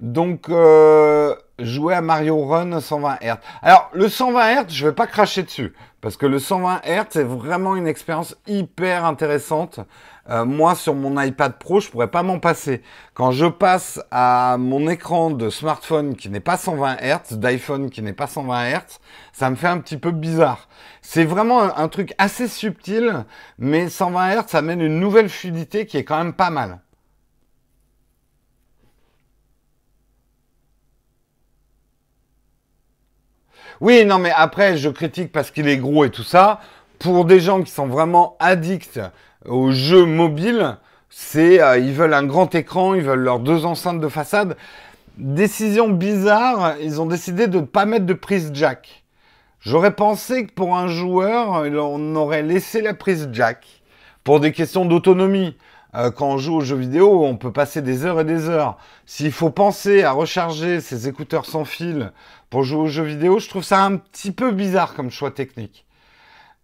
Donc, euh, jouer à Mario Run 120 Hz. Alors, le 120 Hz, je vais pas cracher dessus. Parce que le 120 Hz, c'est vraiment une expérience hyper intéressante. Euh, moi, sur mon iPad Pro, je pourrais pas m'en passer. Quand je passe à mon écran de smartphone qui n'est pas 120 Hz, d'iPhone qui n'est pas 120 Hz, ça me fait un petit peu bizarre. C'est vraiment un, truc assez subtil, mais 120 Hz, ça amène une nouvelle fluidité qui est quand même pas mal. Oui, non, mais après, je critique parce qu'il est gros et tout ça. Pour des gens qui sont vraiment addicts aux jeux mobiles, c'est euh, ils veulent un grand écran, ils veulent leurs deux enceintes de façade. Décision bizarre, ils ont décidé de ne pas mettre de prise jack. J'aurais pensé que pour un joueur, on aurait laissé la prise jack pour des questions d'autonomie. Euh, quand on joue aux jeux vidéo, on peut passer des heures et des heures. S'il faut penser à recharger ses écouteurs sans fil pour jouer aux jeux vidéo, je trouve ça un petit peu bizarre comme choix technique.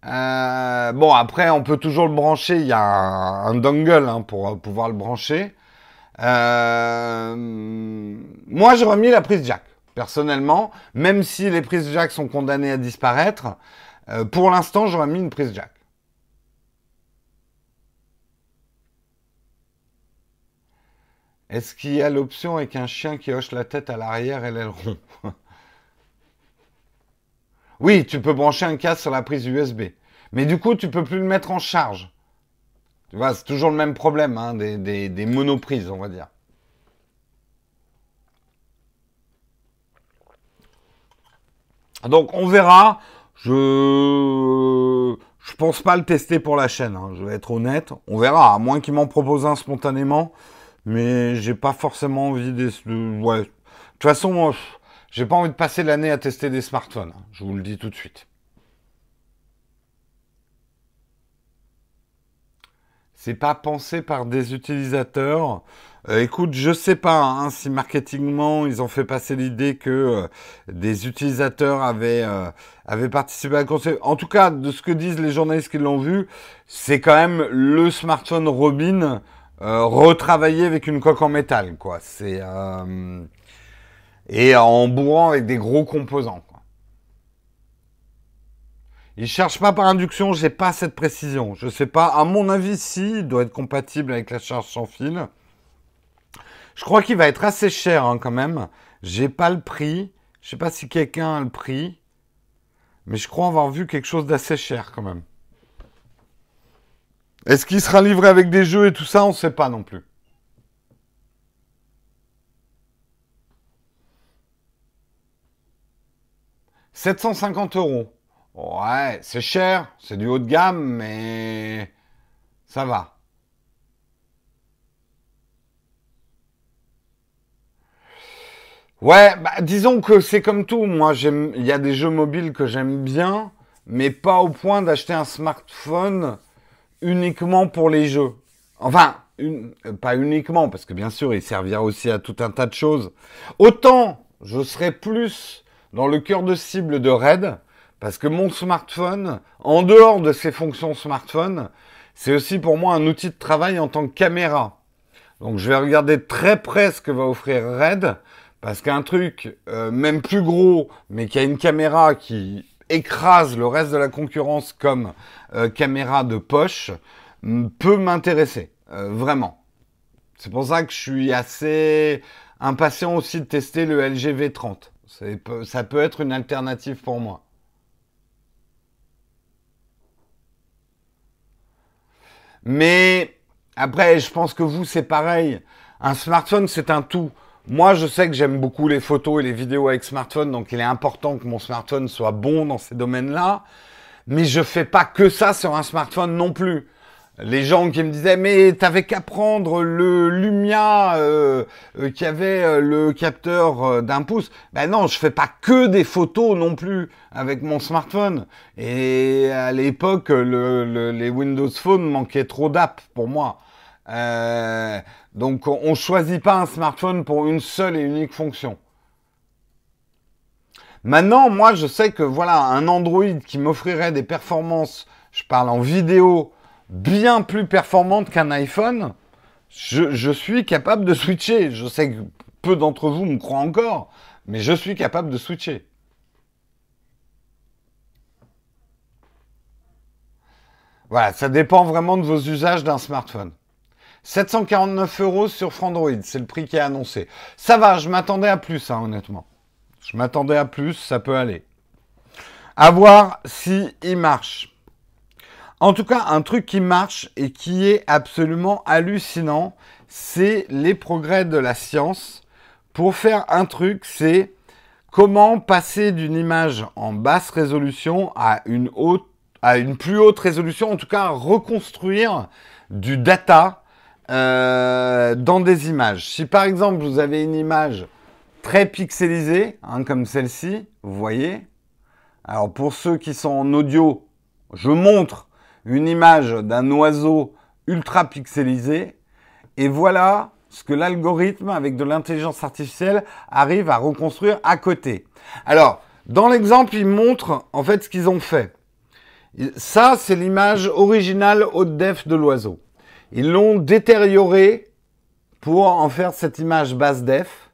Euh, bon, après, on peut toujours le brancher. Il y a un, dongle hein, pour euh, pouvoir le brancher. moi, j'aurais mis la prise jack, personnellement. Même si les prises jack sont condamnées à disparaître, pour l'instant, j'aurais mis une prise jack. Est-ce qu'il y a l'option avec un chien qui hoche la tête à l'arrière et l'aileron Oui, tu peux brancher un casque sur la prise USB. Mais du coup, tu peux plus le mettre en charge. Tu vois, c'est toujours le même problème hein, des, monoprises, on va dire. Donc on verra. Je je pense pas le tester pour la chaîne. Hein. Je vais être honnête. On verra, à moins qu'ils m'en proposent un spontanément. Mais j'ai pas forcément envie de. Ouais. De toute façon, j'ai pas envie de passer l'année à tester des smartphones. Hein. Je vous le dis tout de suite. C'est pas pensé par des utilisateurs. Euh, écoute, je sais pas hein, si marketingement ils ont fait passer l'idée que euh, des utilisateurs avaient, euh, avaient participé à la concept. En tout cas, de ce que disent les journalistes qui l'ont vu, c'est quand même le smartphone Robin retravaillé avec une coque en métal, quoi. C'est et en bourrant avec des gros composants. Il cherche pas par induction, j'ai pas cette précision. Je sais pas. À mon avis, si, il doit être compatible avec la charge sans fil. Je crois qu'il va être assez cher hein, quand même. J'ai pas le prix. Je sais pas si quelqu'un a le prix. Mais je crois avoir vu quelque chose d'assez cher quand même. Est-ce qu'il sera livré avec des jeux et tout ça On ne sait pas non plus. « 750 euros. Ouais, c'est cher, c'est du haut de gamme, mais ça va. Ouais, bah, disons que c'est comme tout. Moi, il y a des jeux mobiles que j'aime bien, mais pas au point d'acheter un smartphone uniquement pour les jeux. Enfin, pas uniquement, parce que bien sûr, il servira aussi à tout un tas de choses. Autant, je serais plus dans le cœur de cible de Red, parce que mon smartphone, en dehors de ses fonctions smartphone, c'est aussi pour moi un outil de travail en tant que caméra. Donc je vais regarder très près ce que va offrir Red, parce qu'un truc euh, même plus gros, mais qui a une caméra qui écrase le reste de la concurrence comme euh, caméra de poche, peut m'intéresser, euh, vraiment. C'est pour ça que je suis assez impatient aussi de tester le LG V30. Ça peut être une alternative pour moi. Mais après, je pense que vous, c'est pareil. Un smartphone, c'est un tout. Moi, je sais que j'aime beaucoup les photos et les vidéos avec smartphone, donc il est important que mon smartphone soit bon dans ces domaines-là. Mais je fais pas que ça sur un smartphone non plus les gens qui me disaient mais t'avais qu'à prendre le Lumia euh, euh, qui avait euh, le capteur d'un pouce. Ben non, je fais pas que des photos non plus avec mon smartphone. Et à l'époque, les Windows Phone manquaient trop d'app pour moi. Donc on choisit pas un smartphone pour une seule et unique fonction. Maintenant, moi, je sais que voilà, un Android qui m'offrirait des performances, je parle en vidéo, bien plus performante qu'un iPhone, je, suis capable de switcher. Je sais que peu d'entre vous me croient encore, mais je suis capable de switcher. Voilà, ça dépend vraiment de vos usages d'un smartphone. 749 euros sur Frandroid, c'est le prix qui est annoncé. Ça va, je m'attendais à plus, hein, honnêtement. Je m'attendais à plus, ça peut aller. À voir si marche. En tout cas, un truc qui marche et qui est absolument hallucinant, c'est les progrès de la science. Pour faire un truc, c'est comment passer d'une image en basse résolution à une, haute, à une plus haute résolution, en tout cas reconstruire du data euh, dans des images. Si par exemple vous avez une image très pixelisée, hein, comme celle-ci, vous voyez. Alors pour ceux qui sont en audio, je montre une image d'un oiseau ultra pixelisé. Et voilà ce que l'algorithme, avec de l'intelligence artificielle, arrive à reconstruire à côté. Alors, dans l'exemple, il montre en fait ce qu'ils ont fait. Ça, c'est l'image originale haute def de l'oiseau. Ils l'ont détériorée pour en faire cette image basse def.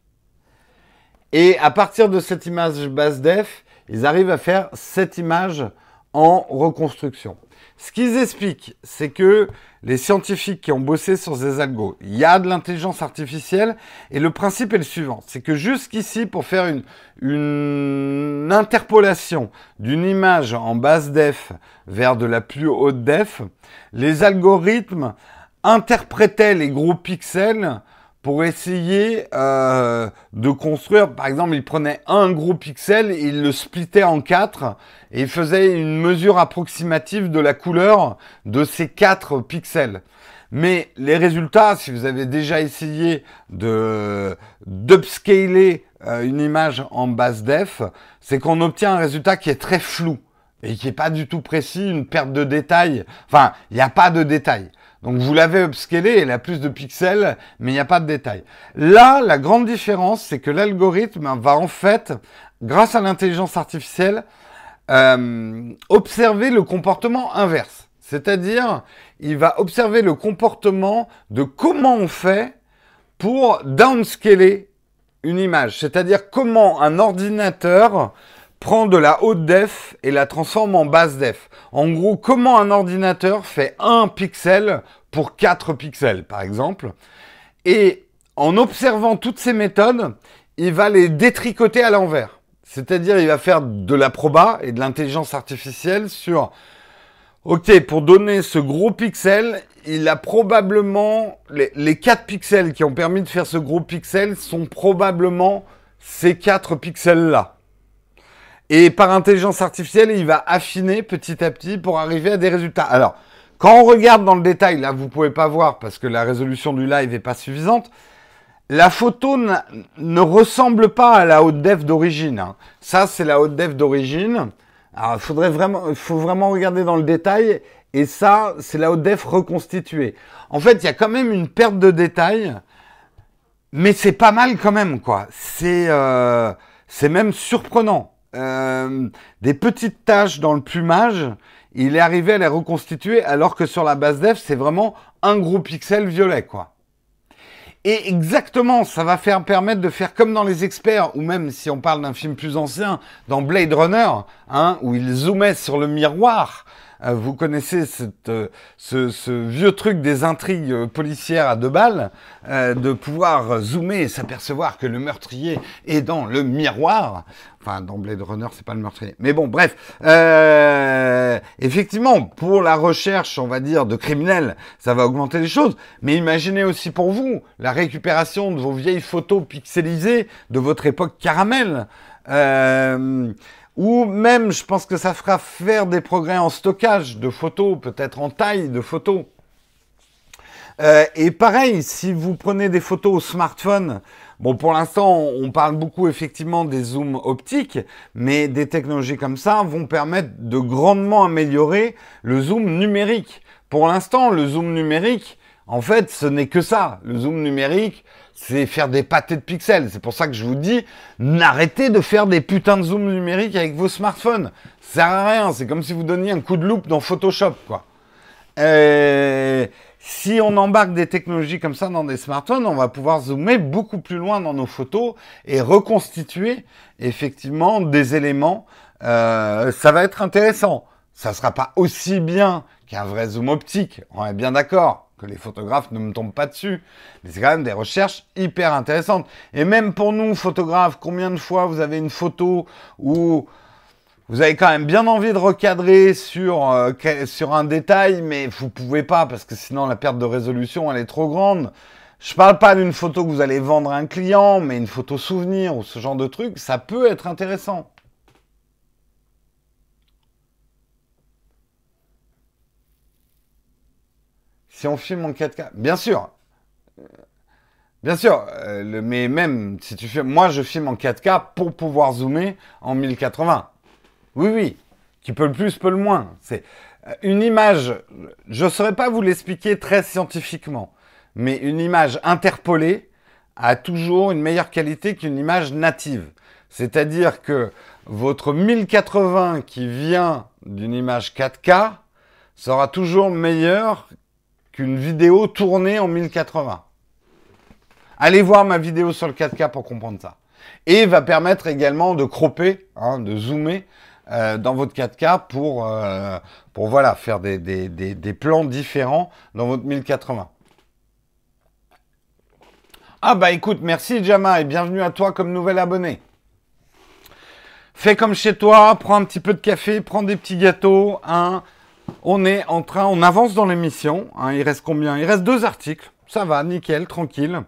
Et à partir de cette image basse def, ils arrivent à faire cette image en reconstruction. Ce qu'ils expliquent, c'est que les scientifiques qui ont bossé sur ces algos, il y a de l'intelligence artificielle et le principe est le suivant, c'est que jusqu'ici, pour faire une, une interpolation d'une image en basse def vers de la plus haute def, les algorithmes interprétaient les gros pixels pour essayer euh, de construire, par exemple, il prenait un gros pixel, il le splittait en quatre et il faisait une mesure approximative de la couleur de ces quatre pixels. Mais les résultats, si vous avez déjà essayé de d'upscaler euh, une image en basse def, c'est qu'on obtient un résultat qui est très flou et qui est pas du tout précis, une perte de détails. Enfin, il n'y a pas de détails. Donc vous l'avez upscalé, elle a plus de pixels, mais il n'y a pas de détails. Là, la grande différence, c'est que l'algorithme va en fait, grâce à l'intelligence artificielle, euh, observer le comportement inverse. C'est-à-dire, il va observer le comportement de comment on fait pour downscaler une image. C'est-à-dire comment un ordinateur prend de la haute def et la transforme en basse def. En gros, comment un ordinateur fait un pixel pour 4 pixels, par exemple. Et en observant toutes ces méthodes, il va les détricoter à l'envers. C'est-à-dire, il va faire de la proba et de l'intelligence artificielle sur, ok, pour donner ce gros pixel, il a probablement, les, les 4 pixels qui ont permis de faire ce gros pixel sont probablement ces 4 pixels-là. Et par intelligence artificielle, il va affiner petit à petit pour arriver à des résultats. Alors, quand on regarde dans le détail, là, vous pouvez pas voir parce que la résolution du live est pas suffisante. La photo ne ressemble pas à la haute def d'origine. Hein. Ça, c'est la haute def d'origine. Alors, il faudrait vraiment, faut vraiment regarder dans le détail. Et ça, c'est la haute def reconstituée. En fait, il y a quand même une perte de détail, mais c'est pas mal quand même, quoi. C'est, euh, c'est même surprenant. Euh, des petites taches dans le plumage, il est arrivé à les reconstituer alors que sur la base def, c'est vraiment un gros pixel violet, quoi. Et exactement, ça va faire permettre de faire comme dans les experts, ou même si on parle d'un film plus ancien, dans Blade Runner, hein, où il zoomait sur le miroir vous connaissez euh, ce, vieux truc des intrigues euh, policières à deux balles, de pouvoir zoomer et s'apercevoir que le meurtrier est dans le miroir. Enfin, dans Blade Runner, c'est pas le meurtrier. Mais bon, bref. effectivement, pour la recherche, on va dire, de criminels, ça va augmenter les choses. Mais imaginez aussi pour vous la récupération de vos vieilles photos pixelisées de votre époque caramel. Euh, ou même, je pense que ça fera faire des progrès en stockage de photos, peut-être en taille de photos. Euh, et pareil, si vous prenez des photos au smartphone, bon, pour l'instant, on parle beaucoup effectivement des zooms optiques, mais des technologies comme ça vont permettre de grandement améliorer le zoom numérique. Pour l'instant, le zoom numérique, en fait, ce n'est que ça. Le zoom numérique, c'est faire des pâtés de pixels. C'est pour ça que je vous dis, n'arrêtez de faire des putains de zoom numériques avec vos smartphones. Ça sert à rien. C'est comme si vous donniez un coup de loupe dans Photoshop, quoi. Euh, si on embarque des technologies comme ça dans des smartphones, on va pouvoir zoomer beaucoup plus loin dans nos photos et reconstituer effectivement des éléments. Euh, ça va être intéressant. Ça sera pas aussi bien qu'un vrai zoom optique. On est bien d'accord que les photographes ne me tombent pas dessus. Mais c'est quand même des recherches hyper intéressantes. Et même pour nous, photographes, combien de fois vous avez une photo où vous avez quand même bien envie de recadrer sur, euh, un détail, mais vous pouvez pas parce que sinon la perte de résolution elle est trop grande. Je parle pas d'une photo que vous allez vendre à un client, mais une photo souvenir ou ce genre de truc, ça peut être intéressant. Si on filme en 4K, bien sûr, bien sûr, euh, mais même si tu filmes, moi je filme en 4K pour pouvoir zoomer en 1080. Oui, oui, qui peut le plus, peut le moins. C'est euh, une image, je ne saurais pas vous l'expliquer très scientifiquement, mais une image interpolée a toujours une meilleure qualité qu'une image native. C'est-à-dire que votre 1080 qui vient d'une image 4K sera toujours meilleur qu'une vidéo tournée en 1080. Allez voir ma vidéo sur le 4K pour comprendre ça. Et va permettre également de cropper, hein, de zoomer euh, dans votre 4K pour, euh, pour voilà, faire des, plans différents dans votre 1080. Ah bah écoute, merci Jama et bienvenue à toi comme nouvel abonné. Fais comme chez toi, prends un petit peu de café, prends des petits gâteaux, hein, on est en train, on avance dans l'émission. Hein, il reste combien? Il reste deux articles. ça va, nickel, tranquille.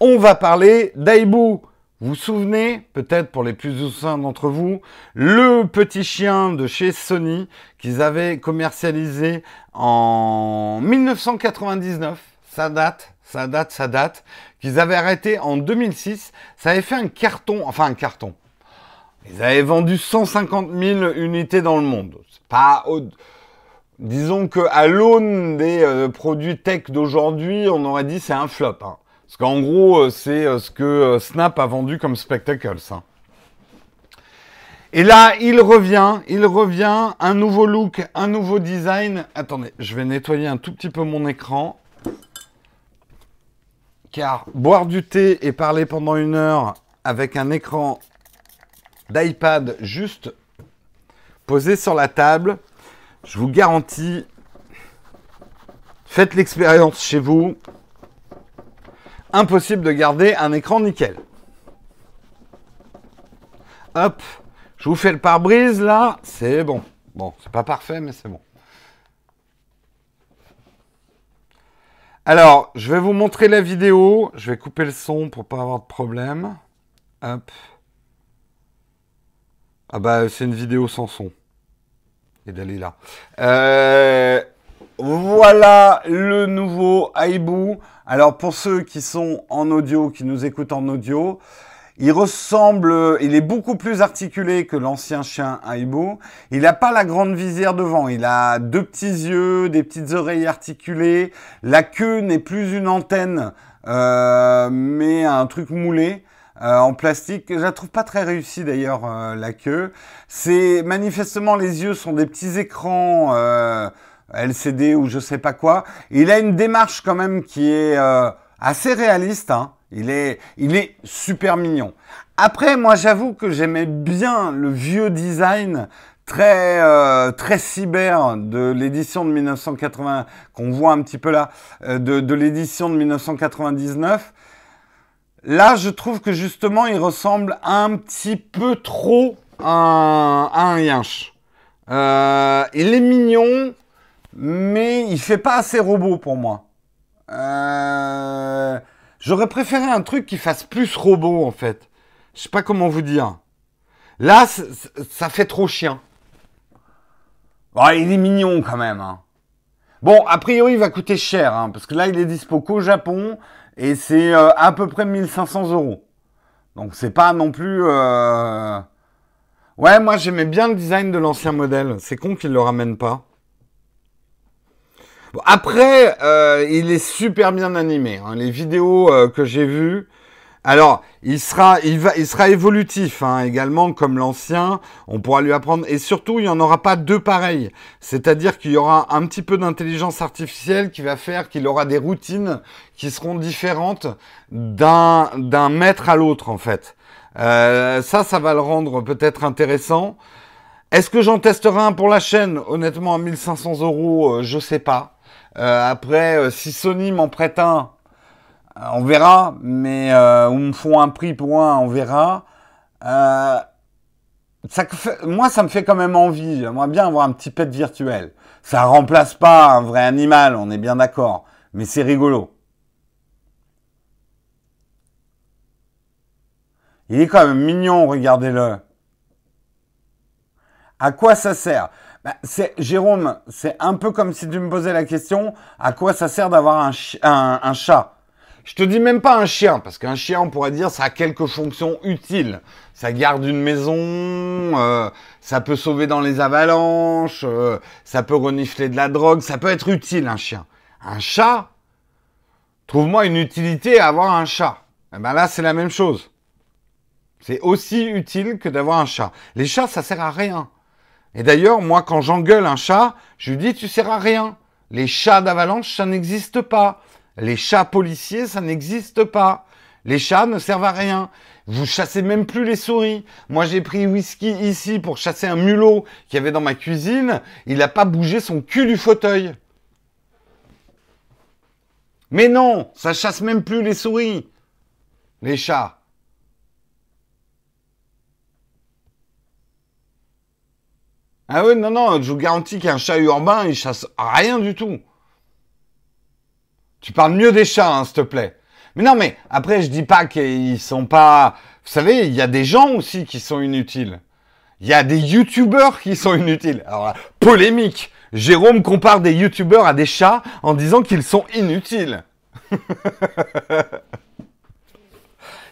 On va parler d'Aibu. Vous vous souvenez, peut-être pour les plus anciens d'entre vous, le petit chien de chez Sony qu'ils avaient commercialisé en 1999. Ça date, ça date, ça date. Qu'ils avaient arrêté en 2006. Ça avait fait un carton, enfin un carton. Ils avaient vendu 150 000 unités dans le monde. C'est pas disons que à l'aune des euh, produits tech d'aujourd'hui, on aurait dit c'est un flop. Hein. Parce qu'en gros, euh, c'est euh, ce que Snap a vendu comme spectacles. Hein. Et là, il revient, il revient, un nouveau look, un nouveau design. Attendez, je vais nettoyer un tout petit peu mon écran. Car boire du thé et parler pendant une heure avec un écran d'iPad juste posé sur la table, je vous garantis, faites l'expérience chez vous. Impossible de garder un écran nickel. Hop, je vous fais le pare-brise là, c'est bon. Bon, c'est pas parfait, mais c'est bon. Alors, je vais vous montrer la vidéo. Je vais couper le son pour pas avoir de problème. Hop. Ah bah, c'est une vidéo sans son et d'aller là. Euh, voilà le nouveau Aibu. Alors pour ceux qui sont en audio, qui nous écoutent en audio, il ressemble, il est beaucoup plus articulé que l'ancien chien Aibu. Il n'a pas la grande visière devant. Il a deux petits yeux, des petites oreilles articulées. La queue n'est plus une antenne, euh, mais un truc moulé. Euh, en plastique. Je la trouve pas très réussie d'ailleurs euh, la queue. C'est manifestement les yeux sont des petits écrans euh, LCD ou je sais pas quoi. Il a une démarche quand même qui est assez réaliste. Hein. Il est il est super mignon. Après moi j'avoue que j'aimais bien le vieux design très très cyber de l'édition de 1980 qu'on voit un petit peu là de, de l'édition de 1999 Là, je trouve que justement, il ressemble un petit peu trop à, un yinche. Euh, il est mignon, mais il fait pas assez robot pour moi. Euh, j'aurais préféré un truc qui fasse plus robot, en fait. Je sais pas comment vous dire. Là, ça fait trop chien. il est mignon quand même. Hein. Bon, a priori, il va coûter cher, hein, parce que là, il est dispo qu'au Japon et c'est euh, à peu près 1500 euros. Donc c'est pas non plus. Euh... Ouais, moi j'aimais bien le design de l'ancien modèle. C'est con qu'il le ramène pas. Après, euh, il est super bien animé. Hein. Les vidéos que j'ai vues, alors, il sera, il va, il sera évolutif hein, également comme l'ancien. On pourra lui apprendre et surtout, il n'y en aura pas deux pareils. C'est-à-dire qu'il y aura un petit peu d'intelligence artificielle qui va faire qu'il aura des routines qui seront différentes d'un maître à l'autre en fait. Euh, ça, ça va le rendre peut-être intéressant. Est-ce que j'en testerai un pour la chaîne? Honnêtement, à 1500 euros, euh, je sais pas. Euh, après, si Sony m'en prête un, euh, on verra, mais euh, ou me font un prix pour un, on verra. Euh, moi, ça me fait quand même envie. J'aimerais bien avoir un petit pet virtuel. Ça remplace pas un vrai animal, on est bien d'accord, mais c'est rigolo. Il est quand même mignon, regardez-le. À quoi ça sert? Bah, Jérôme, c'est un peu comme si tu me posais la question à quoi ça sert d'avoir un, chat? Je te dis même pas un chien, parce qu'un chien, on pourrait dire, ça a quelques fonctions utiles. Ça garde une maison, euh, ça peut sauver dans les avalanches, euh, ça peut renifler de la drogue, ça peut être utile un chien. Un chat, trouve-moi une utilité à avoir un chat. Et eh ben là, c'est la même chose. C'est aussi utile que d'avoir un chat. Les chats, ça sert à rien. Et d'ailleurs, moi, quand j'engueule un chat, je lui dis, tu sers à rien. Les chats d'avalanche, ça n'existe pas. Les chats policiers, ça n'existe pas. Les chats ne servent à rien. Vous chassez même plus les souris. Moi, j'ai pris whisky ici pour chasser un mulot qui avait dans ma cuisine. Il n'a pas bougé son cul du fauteuil. Mais non, ça chasse même plus les souris. Les chats. Ah oui, non, non, je vous garantis qu'un chat urbain, il chasse rien du tout. Tu parles mieux des chats, hein, s'il te plaît. Mais non, mais après, je dis pas qu'ils sont pas. Vous savez, il y a des gens aussi qui sont inutiles. Il y a des youtubeurs qui sont inutiles. Alors, polémique. Jérôme compare des youtubeurs à des chats en disant qu'ils sont inutiles. Il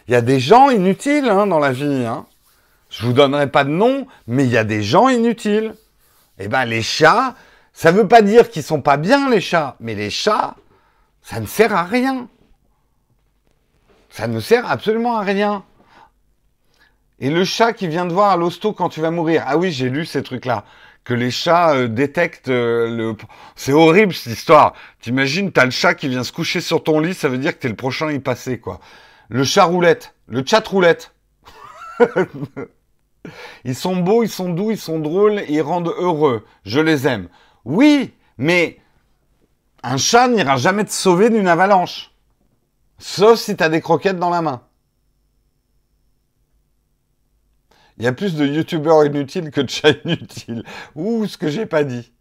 y a des gens inutiles hein, dans la vie. Hein. Je vous donnerai pas de nom, mais il y a des gens inutiles. Eh ben, les chats, ça veut pas dire qu'ils sont pas bien, les chats. Mais les chats, ça ne sert à rien. Ça ne sert absolument à rien. Et le chat qui vient de voir à l'hosto quand tu vas mourir. Ah oui, j'ai lu ces trucs-là. Que les chats euh, détectent euh, le... C'est horrible cette histoire. T'imagines, t'as le chat qui vient se coucher sur ton lit, ça veut dire que t'es le prochain à y passer, quoi. Le chat roulette. Le chat roulette. ils sont beaux, ils sont doux, ils sont drôles, ils rendent heureux. Je les aime. Oui, mais un chat n'ira jamais te sauver d'une avalanche. Sauf si tu as des croquettes dans la main. Il y a plus de youtubeurs inutiles que de chats inutiles. Ouh, ce que j'ai pas dit.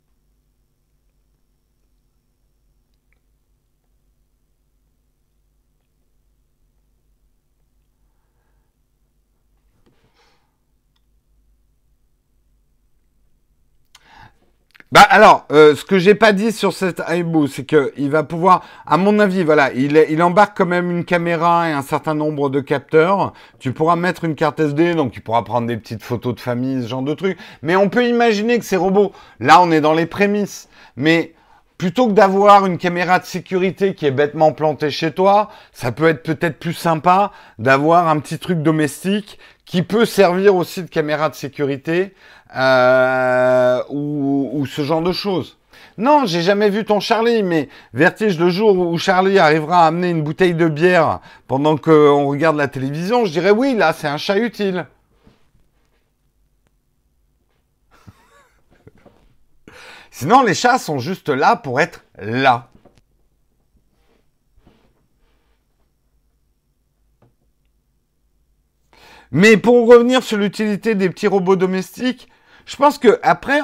Bah alors, euh, ce que j'ai pas dit sur cet iBoo, c'est que il va pouvoir, à mon avis, voilà, il, embarque quand même une caméra et un certain nombre de capteurs. Tu pourras mettre une carte SD, donc tu pourras prendre des petites photos de famille, ce genre de trucs. Mais on peut imaginer que ces robots, là, on est dans les prémices. Mais plutôt que d'avoir une caméra de sécurité qui est bêtement plantée chez toi, ça peut être peut-être plus sympa d'avoir un petit truc domestique qui peut servir aussi de caméra de sécurité euh, ou, ce genre de choses. Non, j'ai jamais vu ton Charlie, mais Vertige, le jour où Charlie arrivera à amener une bouteille de bière pendant qu'on regarde la télévision, je dirais oui, là, c'est un chat utile. Sinon, les chats sont juste là pour être là. Mais pour revenir sur l'utilité des petits robots domestiques, je pense que après,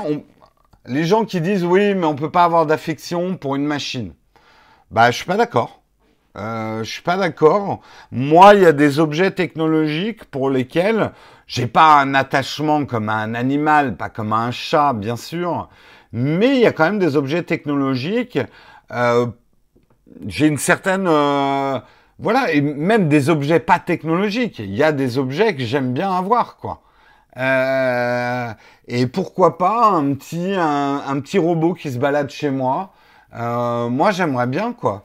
les gens qui disent oui, mais on peut pas avoir d'affection pour une machine, bah je suis pas d'accord. Euh, je suis pas d'accord. Moi, il y a des objets technologiques pour lesquels j'ai pas un attachement comme à un animal, pas comme à un chat, bien sûr, mais il y a quand même des objets technologiques. Euh, j'ai une certaine euh, voilà, et même des objets pas technologiques. Il y a des objets que j'aime bien avoir, quoi. Euh, et pourquoi pas un petit, un, petit robot qui se balade chez moi. Euh, moi, j'aimerais bien, quoi.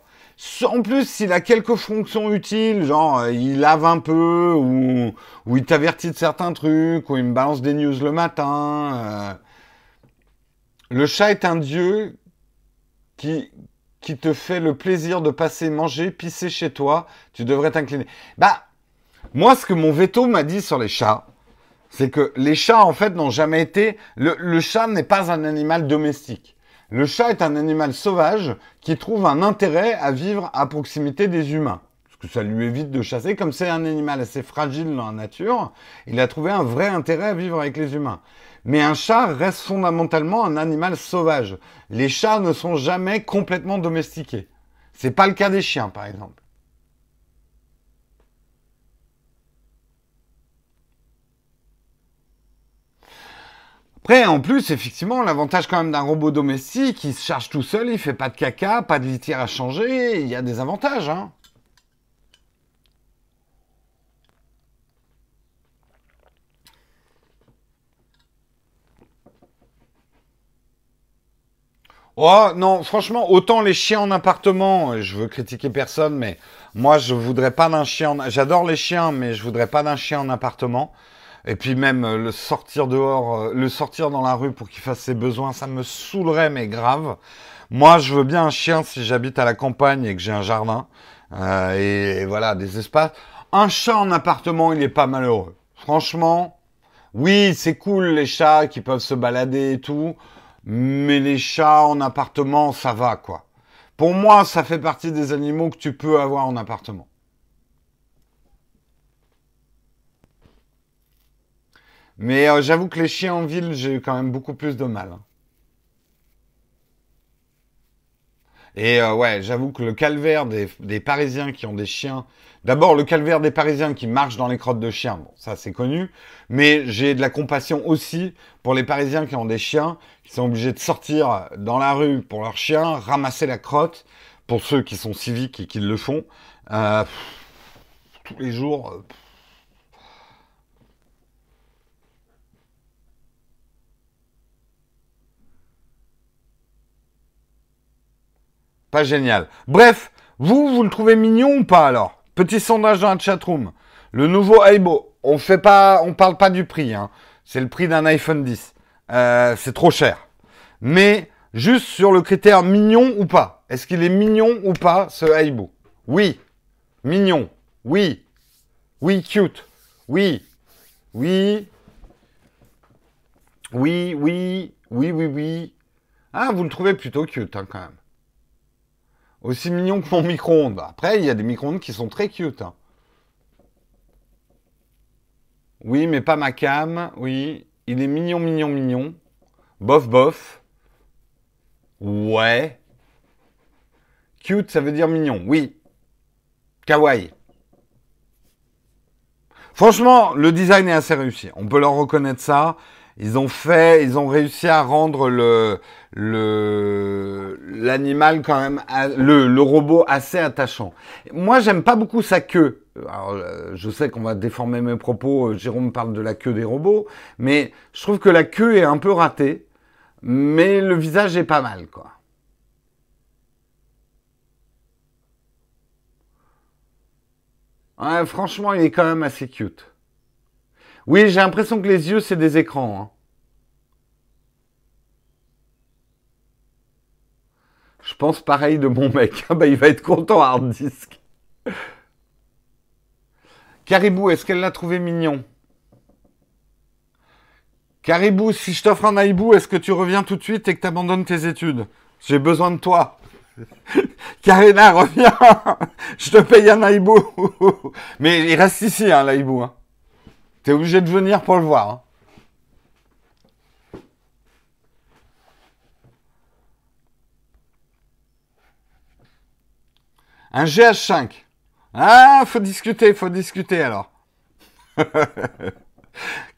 En plus, s'il a quelques fonctions utiles, genre euh, il lave un peu, ou, ou il t'avertit de certains trucs, ou il me balance des news le matin. Le chat est un dieu qui, qui te fait le plaisir de passer manger, pisser chez toi, tu devrais t'incliner. Bah, moi, ce que mon veto m'a dit sur les chats, c'est que les chats, en fait, n'ont jamais été... Le, chat n'est pas un animal domestique. Le chat est un animal sauvage qui trouve un intérêt à vivre à proximité des humains. Parce que ça lui évite de chasser. Comme c'est un animal assez fragile dans la nature, il a trouvé un vrai intérêt à vivre avec les humains. Mais un chat reste fondamentalement un animal sauvage. Les chats ne sont jamais complètement domestiqués. C'est pas le cas des chiens, par exemple. Après, en plus, effectivement, l'avantage quand même d'un robot domestique, il se charge tout seul, il fait pas de caca, pas de litière à changer, il y a des avantages, hein. Oh non, franchement, autant les chiens en appartement, je veux critiquer personne, mais moi je voudrais pas d'un chien. J'adore les chiens, mais je voudrais pas d'un chien en appartement. Et puis même euh, le sortir dehors, euh, le sortir dans la rue pour qu'il fasse ses besoins, ça me saoulerait, mais grave. Moi, je veux bien un chien si j'habite à la campagne et que j'ai un jardin euh, et, voilà des espaces. Un chat en appartement, il est pas malheureux. Franchement, oui, c'est cool les chats qui peuvent se balader et tout. Mais les chats en appartement, ça va, quoi. Pour moi, ça fait partie des animaux que tu peux avoir en appartement. Mais euh, j'avoue que les chiens en ville, j'ai quand même beaucoup plus de mal. Hein. Et euh, ouais, j'avoue que le calvaire des, Parisiens qui ont des chiens. D'abord, le calvaire des Parisiens qui marchent dans les crottes de chiens. Bon, ça c'est connu. Mais j'ai de la compassion aussi pour les Parisiens qui ont des chiens, qui sont obligés de sortir dans la rue pour leurs chiens, ramasser la crotte, pour ceux qui sont civiques et qui le font. Euh, tous les jours. Pas génial. Bref, vous, vous le trouvez mignon ou pas alors? Petit sondage dans la chatroom. Le nouveau Aibo, on fait pas, on parle pas du prix. Hein. C'est le prix d'un iPhone 10. Euh, c'est trop cher. Mais juste sur le critère mignon ou pas. Est-ce qu'il est mignon ou pas ce Aibo? Oui. Mignon. Oui. Oui, cute. Oui. Oui. Oui, oui. Oui, oui, oui. Ah, vous le trouvez plutôt cute hein, quand même. Aussi mignon que mon micro-ondes. Après, il y a des micro-ondes qui sont très cute. Hein. Oui, mais pas ma cam. Oui. Il est mignon, mignon, mignon. Bof, bof. Ouais. Cute, ça veut dire mignon. Oui. Kawaii. Franchement, le design est assez réussi. On peut leur reconnaître ça. Ils ont fait, ils ont réussi à rendre le, le l'animal quand même le, le robot assez attachant. Moi, j'aime pas beaucoup sa queue. Alors, euh, je sais qu'on va déformer mes propos. Euh, Jérôme parle de la queue des robots, mais je trouve que la queue est un peu ratée, mais le visage est pas mal, quoi. Ouais, franchement, il est quand même assez cute. Oui, j'ai l'impression que les yeux, c'est des écrans. Hein. Je pense pareil de mon mec. Ah bah, il va être content, hard disk. Caribou, est-ce qu'elle l'a trouvé mignon? Caribou, si je t'offre un aïbou, est-ce que tu reviens tout de suite et que tu abandonnes tes études? J'ai besoin de toi. Karina, reviens Je te paye un aïbou Mais il reste ici, hein. Hein. T'es obligé de venir pour le voir. Hein. Un GH5. Ah, faut discuter, faut discuter alors.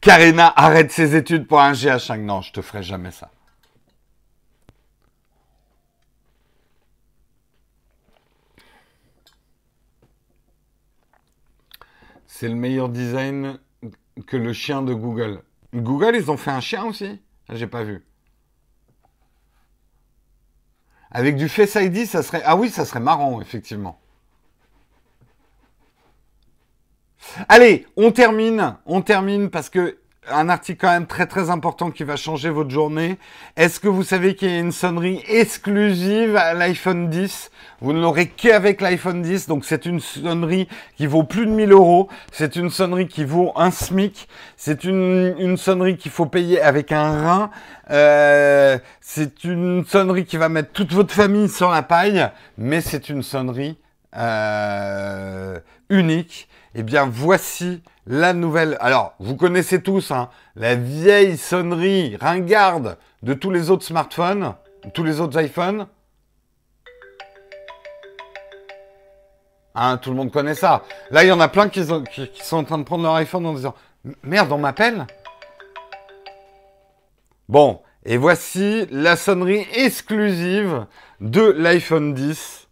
Karina, arrête ses études pour un GH5. Non, je te ferai jamais ça. C'est le meilleur design que le chien de Google. Google, ils ont fait un chien aussi ah, J'ai pas vu. Avec du Face ID, ça serait... Ah oui, ça serait marrant, effectivement. Allez, on termine. On termine parce que un article quand même très très important qui va changer votre journée. Est-ce que vous savez qu'il y a une sonnerie exclusive à l'iPhone 10 Vous ne l'aurez qu'avec l'iPhone 10, donc c'est une sonnerie qui vaut plus de 1000 euros. C'est une sonnerie qui vaut un SMIC. C'est une, une sonnerie qu'il faut payer avec un rein. Euh, c'est une sonnerie qui va mettre toute votre famille sur la paille, mais c'est une sonnerie euh, unique. Eh bien, voici la nouvelle. Alors, vous connaissez tous hein, la vieille sonnerie ringarde de tous les autres smartphones, tous les autres iPhones. Hein, tout le monde connaît ça. Là, il y en a plein qui, sont en train de prendre leur iPhone en disant Merde, on m'appelle Bon, et voici la sonnerie exclusive de l'iPhone 10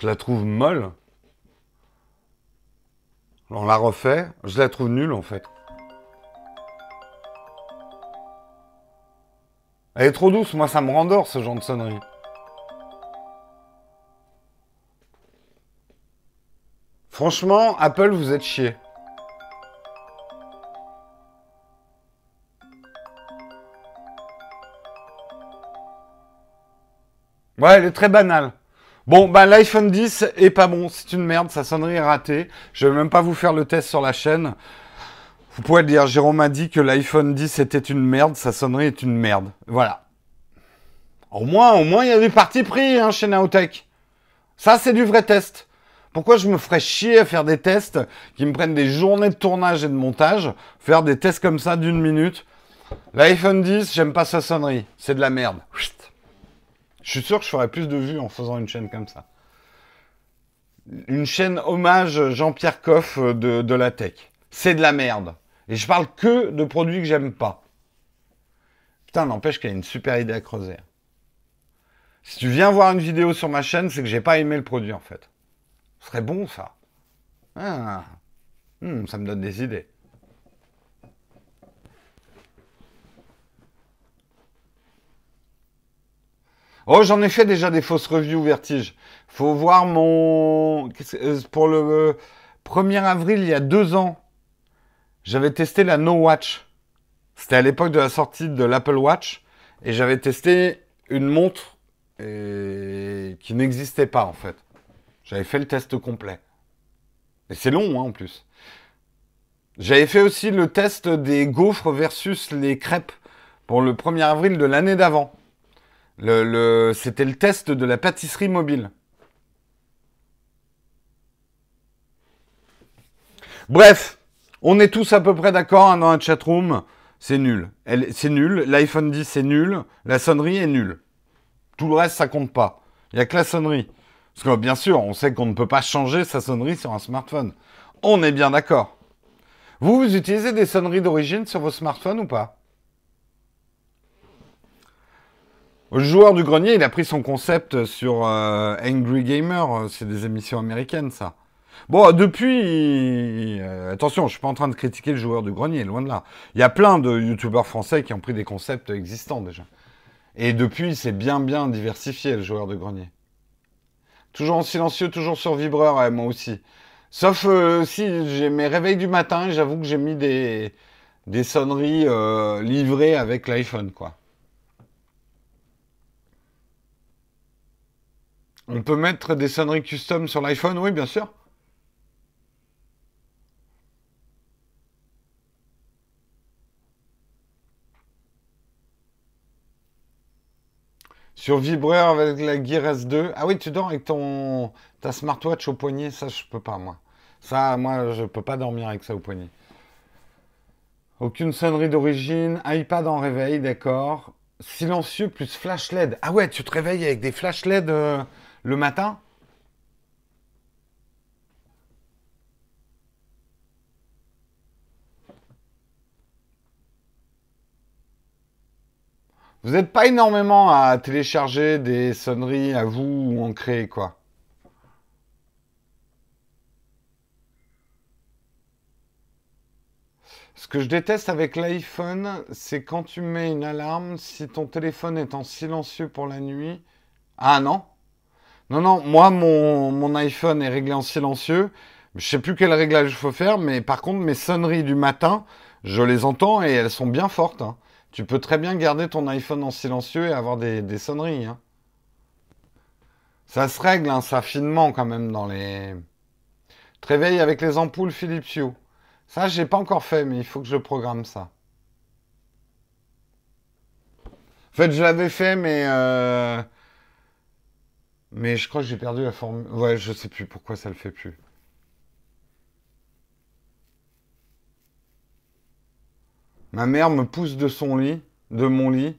Je la trouve molle. On la refait. Je la trouve nulle en fait. Elle est trop douce. Moi, ça me rendort ce genre de sonnerie. Franchement, Apple, vous êtes chier. Ouais, elle est très banale. Bon, bah l'iPhone 10 est pas bon, c'est une merde, sa sonnerie est ratée. Je vais même pas vous faire le test sur la chaîne. Vous pouvez dire, Jérôme m'a dit que l'iPhone 10 était une merde, sa sonnerie est une merde. Voilà. Au moins, au moins, il y a du parti pris hein, chez Naotech. Ça, c'est du vrai test. Pourquoi je me ferais chier à faire des tests qui me prennent des journées de tournage et de montage, faire des tests comme ça d'une minute L'iPhone 10, j'aime pas sa sonnerie, c'est de la merde. Je suis sûr que je ferais plus de vues en faisant une chaîne comme ça. Une chaîne hommage Jean-Pierre Coff de, de la tech. C'est de la merde. Et je parle que de produits que j'aime pas. Putain, n'empêche qu'il y a une super idée à creuser. Si tu viens voir une vidéo sur ma chaîne, c'est que j'ai pas aimé le produit en fait. Ce serait bon ça. Ah. Hmm, ça me donne des idées. Oh, j'en ai fait déjà des fausses reviews Vertige. Faut voir mon... Euh, pour le 1er avril, il y a deux ans, j'avais testé la No Watch. C'était à l'époque de la sortie de l'Apple Watch. Et j'avais testé une montre qui n'existait pas en fait. J'avais fait le test complet. Et c'est long hein, en plus. J'avais fait aussi le test des gaufres versus les crêpes pour le 1er avril de l'année d'avant. Le, C'était le test de la pâtisserie mobile. Bref, on est tous à peu près d'accord hein, dans la chatroom. C'est nul. C'est nul. L'iPhone 10 c'est nul. La sonnerie est nulle. Tout le reste, ça compte pas. Il n'y a que la sonnerie. Parce que bien sûr, on sait qu'on ne peut pas changer sa sonnerie sur un smartphone. On est bien d'accord. Vous, vous utilisez des sonneries d'origine sur vos smartphones ou pas? Le joueur du grenier, il a pris son concept sur euh, Angry Gamer. C'est des émissions américaines, ça. Bon, depuis, euh, attention, je suis pas en train de critiquer le joueur du grenier, loin de là. Il y a plein de youtubeurs français qui ont pris des concepts existants déjà. Et depuis, c'est bien bien diversifié le joueur de grenier. Toujours en silencieux, toujours sur vibreur, moi aussi. Sauf euh, si j'ai mes réveils du matin, j'avoue que j'ai mis des, sonneries livrées avec l'iPhone, quoi. On peut mettre des sonneries custom sur l'iPhone, oui, bien sûr. Sur vibreur avec la Gear S2. Ah oui, tu dors avec ton ta smartwatch au poignet, ça je peux pas moi. Ça, moi, je peux pas dormir avec ça au poignet. Aucune sonnerie d'origine, iPad en réveil, d'accord. Silencieux plus flash LED. Ah ouais, tu te réveilles avec des flash LED euh, le matin Vous n'êtes pas énormément à télécharger des sonneries à vous ou en créer, quoi. Ce que je déteste avec l'iPhone, c'est quand tu mets une alarme, si ton téléphone est en silencieux pour la nuit. Ah non Non, non, moi, mon, iPhone est réglé en silencieux. Je sais plus quel réglage il faut faire, mais par contre, mes sonneries du matin, je les entends et elles sont bien fortes. Hein. Tu peux très bien garder ton iPhone en silencieux et avoir des, sonneries. Hein. Ça se règle, hein, ça finement quand même dans les... Réveil avec les ampoules Philips Hue. Ça, j'ai pas encore fait, mais il faut que je programme ça. En fait, je l'avais fait, mais... Euh, mais je crois que j'ai perdu la forme. Ouais, je sais plus pourquoi ça le fait plus. Ma mère me pousse de son lit, de mon lit.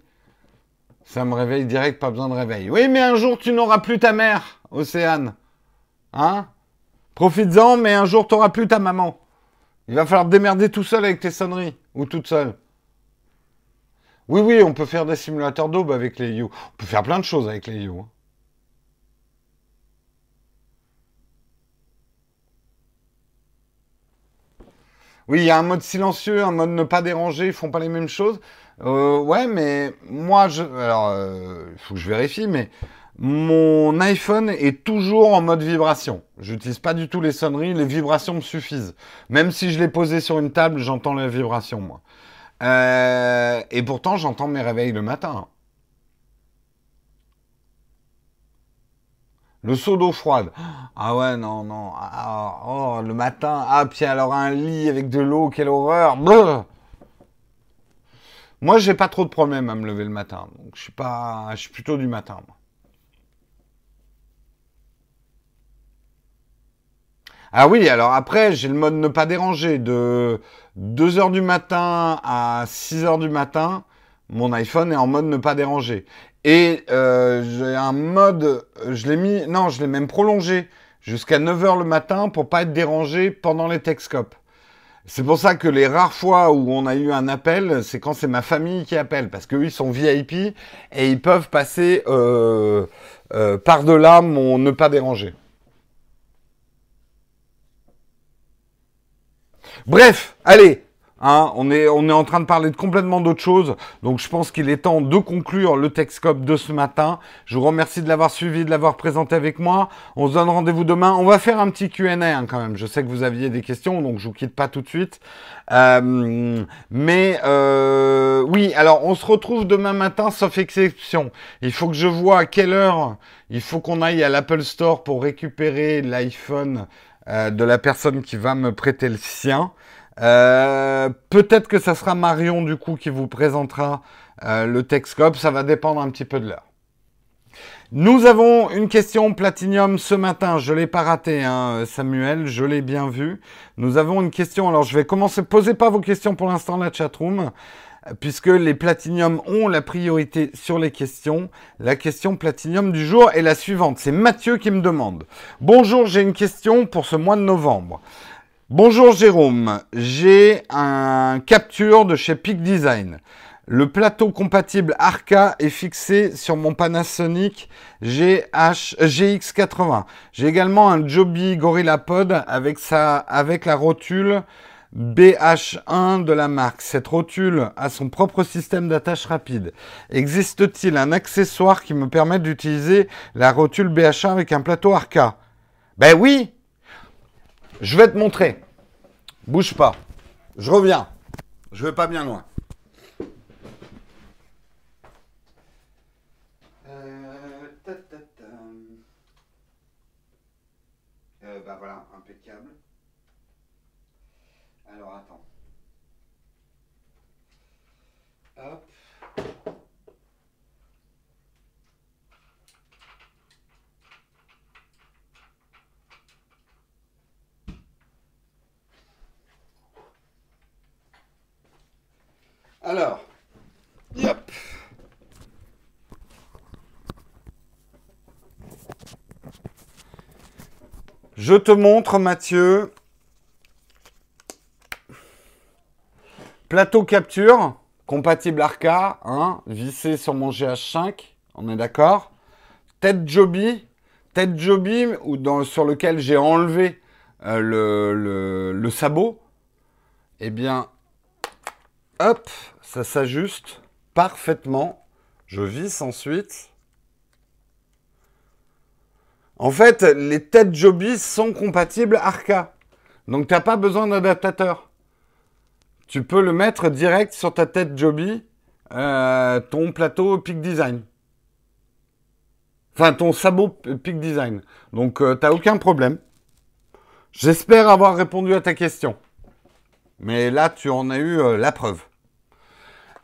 Ça me réveille direct, pas besoin de réveil. Oui, mais un jour, tu n'auras plus ta mère, Océane. Hein? Profites-en, mais un jour, tu n'auras plus ta maman. Il va falloir te démerder tout seul avec tes sonneries. Ou toute seule. Oui, oui, on peut faire des simulateurs d'aube avec les You. On peut faire plein de choses avec les You. Oui, il y a un mode silencieux, un mode ne pas déranger, ils font pas les mêmes choses. Euh, ouais, mais moi, je, alors, euh, il faut que je vérifie, mais mon iPhone est toujours en mode vibration. J'utilise pas du tout les sonneries, les vibrations me suffisent. Même si je l'ai posé sur une table, j'entends la vibration, moi. Euh, et pourtant, j'entends mes réveils le matin. Le seau d'eau froide. Ah ouais, non, non. Ah, oh, le matin. Ah, puis alors un lit avec de l'eau, quelle horreur. Moi, j'ai pas trop de problèmes à me lever le matin. Donc, je suis pas. Je suis plutôt du matin. Ah oui, alors après, j'ai le mode ne pas déranger. De 2h du matin à 6h du matin, mon iPhone est en mode ne pas déranger. Et euh, j'ai un mode, je l'ai mis, non, je l'ai même prolongé jusqu'à 9h le matin pour pas être dérangé pendant les Texcopes. C'est pour ça que les rares fois où on a eu un appel, c'est quand c'est ma famille qui appelle, parce qu'eux, ils sont VIP et ils peuvent passer euh, euh, par-delà mon ne pas déranger. Bref, allez, Hein, on, est, on est en train de parler de complètement d'autre chose. Donc je pense qu'il est temps de conclure le Texcope de ce matin. Je vous remercie de l'avoir suivi, de l'avoir présenté avec moi. On se donne rendez-vous demain. On va faire un petit Q&A hein, quand même. Je sais que vous aviez des questions, donc je vous quitte pas tout de suite. Euh, mais euh, oui, alors on se retrouve demain matin, sauf exception. Il faut que je vois à quelle heure il faut qu'on aille à l'Apple Store pour récupérer l'iPhone euh, de la personne qui va me prêter le sien. Euh, peut-être que ça sera Marion du coup qui vous présentera euh, le Texcope, ça va dépendre un petit peu de l'heure. Nous avons une question Platinium ce matin, je l'ai pas raté hein, Samuel, je l'ai bien vu. Nous avons une question, alors je vais commencer, posez pas vos questions pour l'instant la chatroom, puisque les Platinium ont la priorité sur les questions. La question Platinium du jour est la suivante, c'est Mathieu qui me demande. Bonjour, j'ai une question pour ce mois de novembre. Bonjour Jérôme, j'ai un capture de chez Peak Design. Le plateau compatible Arca est fixé sur mon Panasonic GH, GX80. J'ai également un Joby GorillaPod avec, sa, avec la rotule BH1 de la marque. Cette rotule a son propre système d'attache rapide. Existe-t-il un accessoire qui me permette d'utiliser la rotule BH1 avec un plateau Arca? Ben oui, je vais te montrer. Bouge pas. Je reviens. Je vais pas bien loin. Euh, euh, bah voilà, impeccable. Alors attends. Hop. Alors, yep. Je te montre, Mathieu. Plateau capture, compatible Arca, hein, vissé sur mon GH5, on est d'accord. Tête Joby, tête Joby, sur lequel j'ai enlevé euh, le, le sabot. Eh bien, hop, ça s'ajuste parfaitement. Je visse ensuite. En fait, les têtes Joby sont compatibles Arca. Donc, tu n'as pas besoin d'adaptateur. Tu peux le mettre direct sur ta tête Joby, euh, ton plateau Peak Design. Enfin, ton sabot Peak Design. Donc, euh, tu n'as aucun problème. J'espère avoir répondu à ta question. Mais là, tu en as eu euh, la preuve.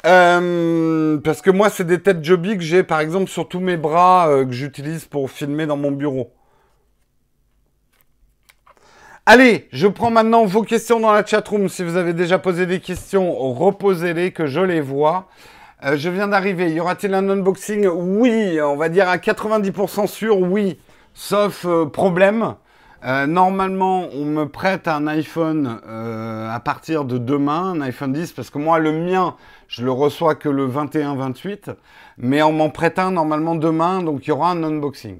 Euh, parce que moi, c'est des têtes Joby que j'ai, par exemple, sur tous mes bras euh, que j'utilise pour filmer dans mon bureau. Allez, je prends maintenant vos questions dans la chatroom. Si vous avez déjà posé des questions, reposez-les, que je les vois. Euh, je viens d'arriver. Y aura-t-il un unboxing? Oui, on va dire à 90% sûr, oui. Sauf problème. Euh, normalement, on me prête un iPhone euh, à partir de demain, un iPhone 10, parce que moi, le mien, je le reçois que le 21-28, mais on m'en prête un normalement demain, donc il y aura un unboxing.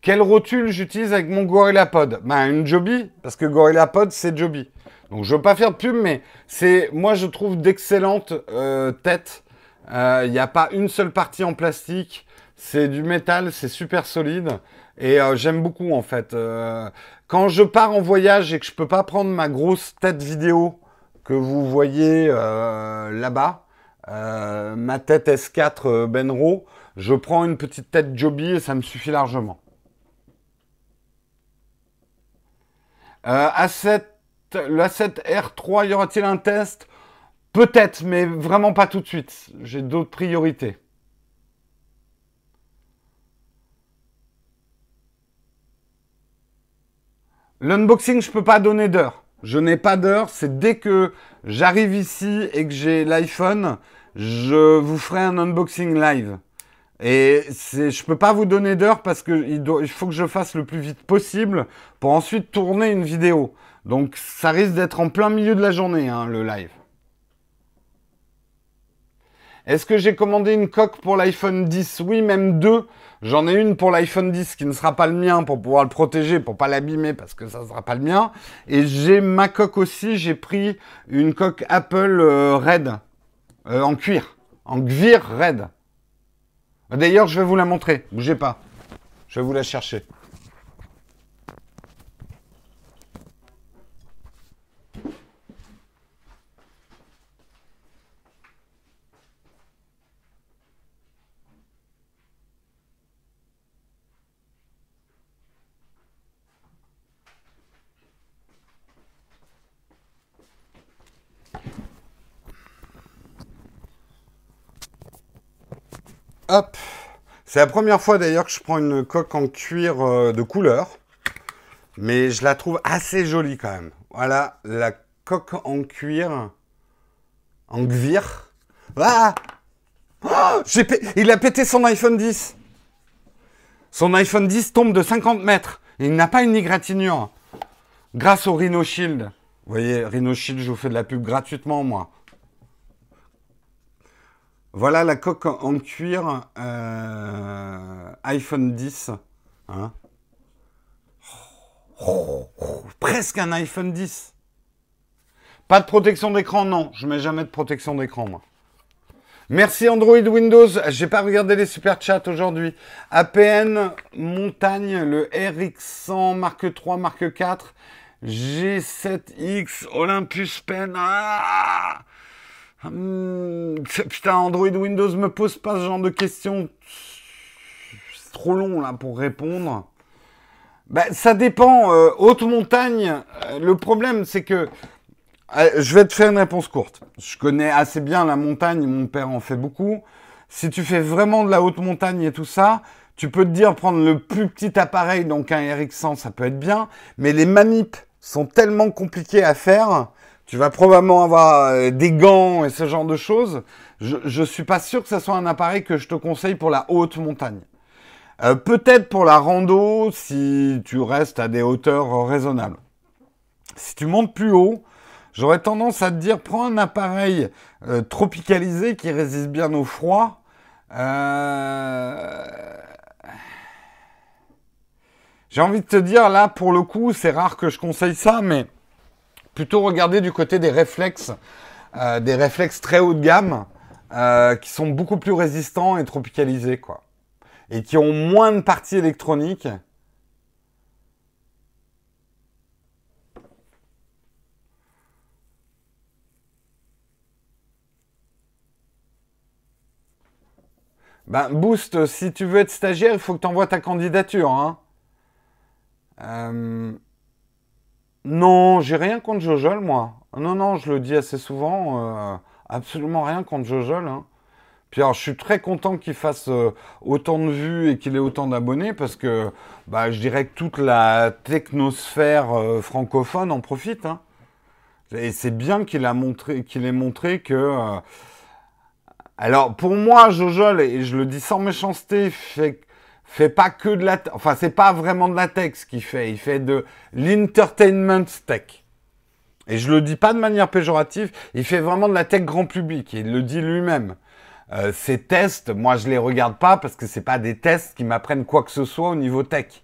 Quelle rotule j'utilise avec mon GorillaPod Ben, une Joby, parce que GorillaPod, c'est Joby. Donc, je veux pas faire de pub, mais c'est, moi, je trouve d'excellentes euh, têtes. Il n'y a pas une seule partie en plastique. C'est du métal, c'est super solide. Et euh, j'aime beaucoup en fait. Euh, quand je pars en voyage et que je peux pas prendre ma grosse tête vidéo que vous voyez euh, là-bas, ma tête S4 Benro, je prends une petite tête Joby et ça me suffit largement. A7, le A7 R3, y aura-t-il un test? Peut-être, mais vraiment pas tout de suite. J'ai d'autres priorités. L'unboxing, je peux pas donner d'heure. Je n'ai pas d'heure. C'est dès que j'arrive ici et que j'ai l'iPhone, je vous ferai un unboxing live. Et c'est, je peux pas vous donner d'heure parce que il, faut que je fasse le plus vite possible pour ensuite tourner une vidéo. Donc ça risque d'être en plein milieu de la journée, hein, le live. Est-ce que j'ai commandé une coque pour l'iPhone 10 Oui, même deux. J'en ai une pour l'iPhone 10 qui ne sera pas le mien pour pouvoir le protéger, pour pas l'abîmer parce que ça ne sera pas le mien. Et j'ai ma coque aussi. J'ai pris une coque Apple euh, Red euh, en cuir, en gvir Red. D'ailleurs, je vais vous la montrer. Bougez pas. Je vais vous la chercher. Hop. C'est la première fois d'ailleurs que je prends une coque en cuir euh, de couleur. Mais je la trouve assez jolie quand même. Voilà, la coque en cuir. En gvir. Ah oh, Il a pété son iPhone 10. Son iPhone 10 tombe de 50 mètres. Il n'a pas une égratignure. Grâce au Rhino Shield. Vous voyez, Rhino Shield, je vous fais de la pub gratuitement, moi. Voilà la coque en cuir euh, iPhone 10. Hein. presque un iPhone 10. Pas de protection d'écran, non. Je mets jamais de protection d'écran, moi. Merci Android Windows. J'ai pas regardé les super chats aujourd'hui. APN Montagne, le RX100 Mark 3, Mark 4, G7X Olympus Pen. Ah Hmm, putain, Android Windows me pose pas ce genre de questions. C'est trop long là pour répondre. Ben, ça dépend. Euh, haute montagne, euh, le problème c'est que euh, je vais te faire une réponse courte. Je connais assez bien la montagne, mon père en fait beaucoup. Si tu fais vraiment de la haute montagne et tout ça, tu peux te dire prendre le plus petit appareil, donc un RX100, ça peut être bien, mais les manips sont tellement compliqués à faire tu vas probablement avoir euh, des gants et ce genre de choses. Je ne suis pas sûr que ce soit un appareil que je te conseille pour la haute montagne. Euh, peut-être pour la rando si tu restes à des hauteurs raisonnables. Si tu montes plus haut, j'aurais tendance à te dire prends un appareil euh, tropicalisé qui résiste bien au froid. J'ai envie de te dire là pour le coup, c'est rare que je conseille ça, mais plutôt regarder du côté des réflexes, euh, des réflexes très haut de gamme, euh, qui sont beaucoup plus résistants et tropicalisés, quoi. Et qui ont moins de parties électroniques. Ben, Boost, si tu veux être stagiaire, il faut que tu envoies ta candidature. Hein. Euh, non, j'ai rien contre Jojol, moi. Non, non, je le dis assez souvent. Euh, absolument rien contre Jojol. Hein. Puis alors, je suis très content qu'il fasse euh, autant de vues et qu'il ait autant d'abonnés parce que bah, je dirais que toute la technosphère euh, francophone en profite. Hein. Et c'est bien qu'il montré, ait montré que. alors, pour moi, Jojol, et je le dis sans méchanceté, fait fait pas que de la, enfin c'est pas vraiment de la tech ce qu'il fait, il fait de l'entertainment tech. Et je le dis pas de manière péjorative, il fait vraiment de la tech grand public, il le dit lui-même. Euh, ces tests, moi je les regarde pas parce que c'est pas des tests qui m'apprennent quoi que ce soit au niveau tech.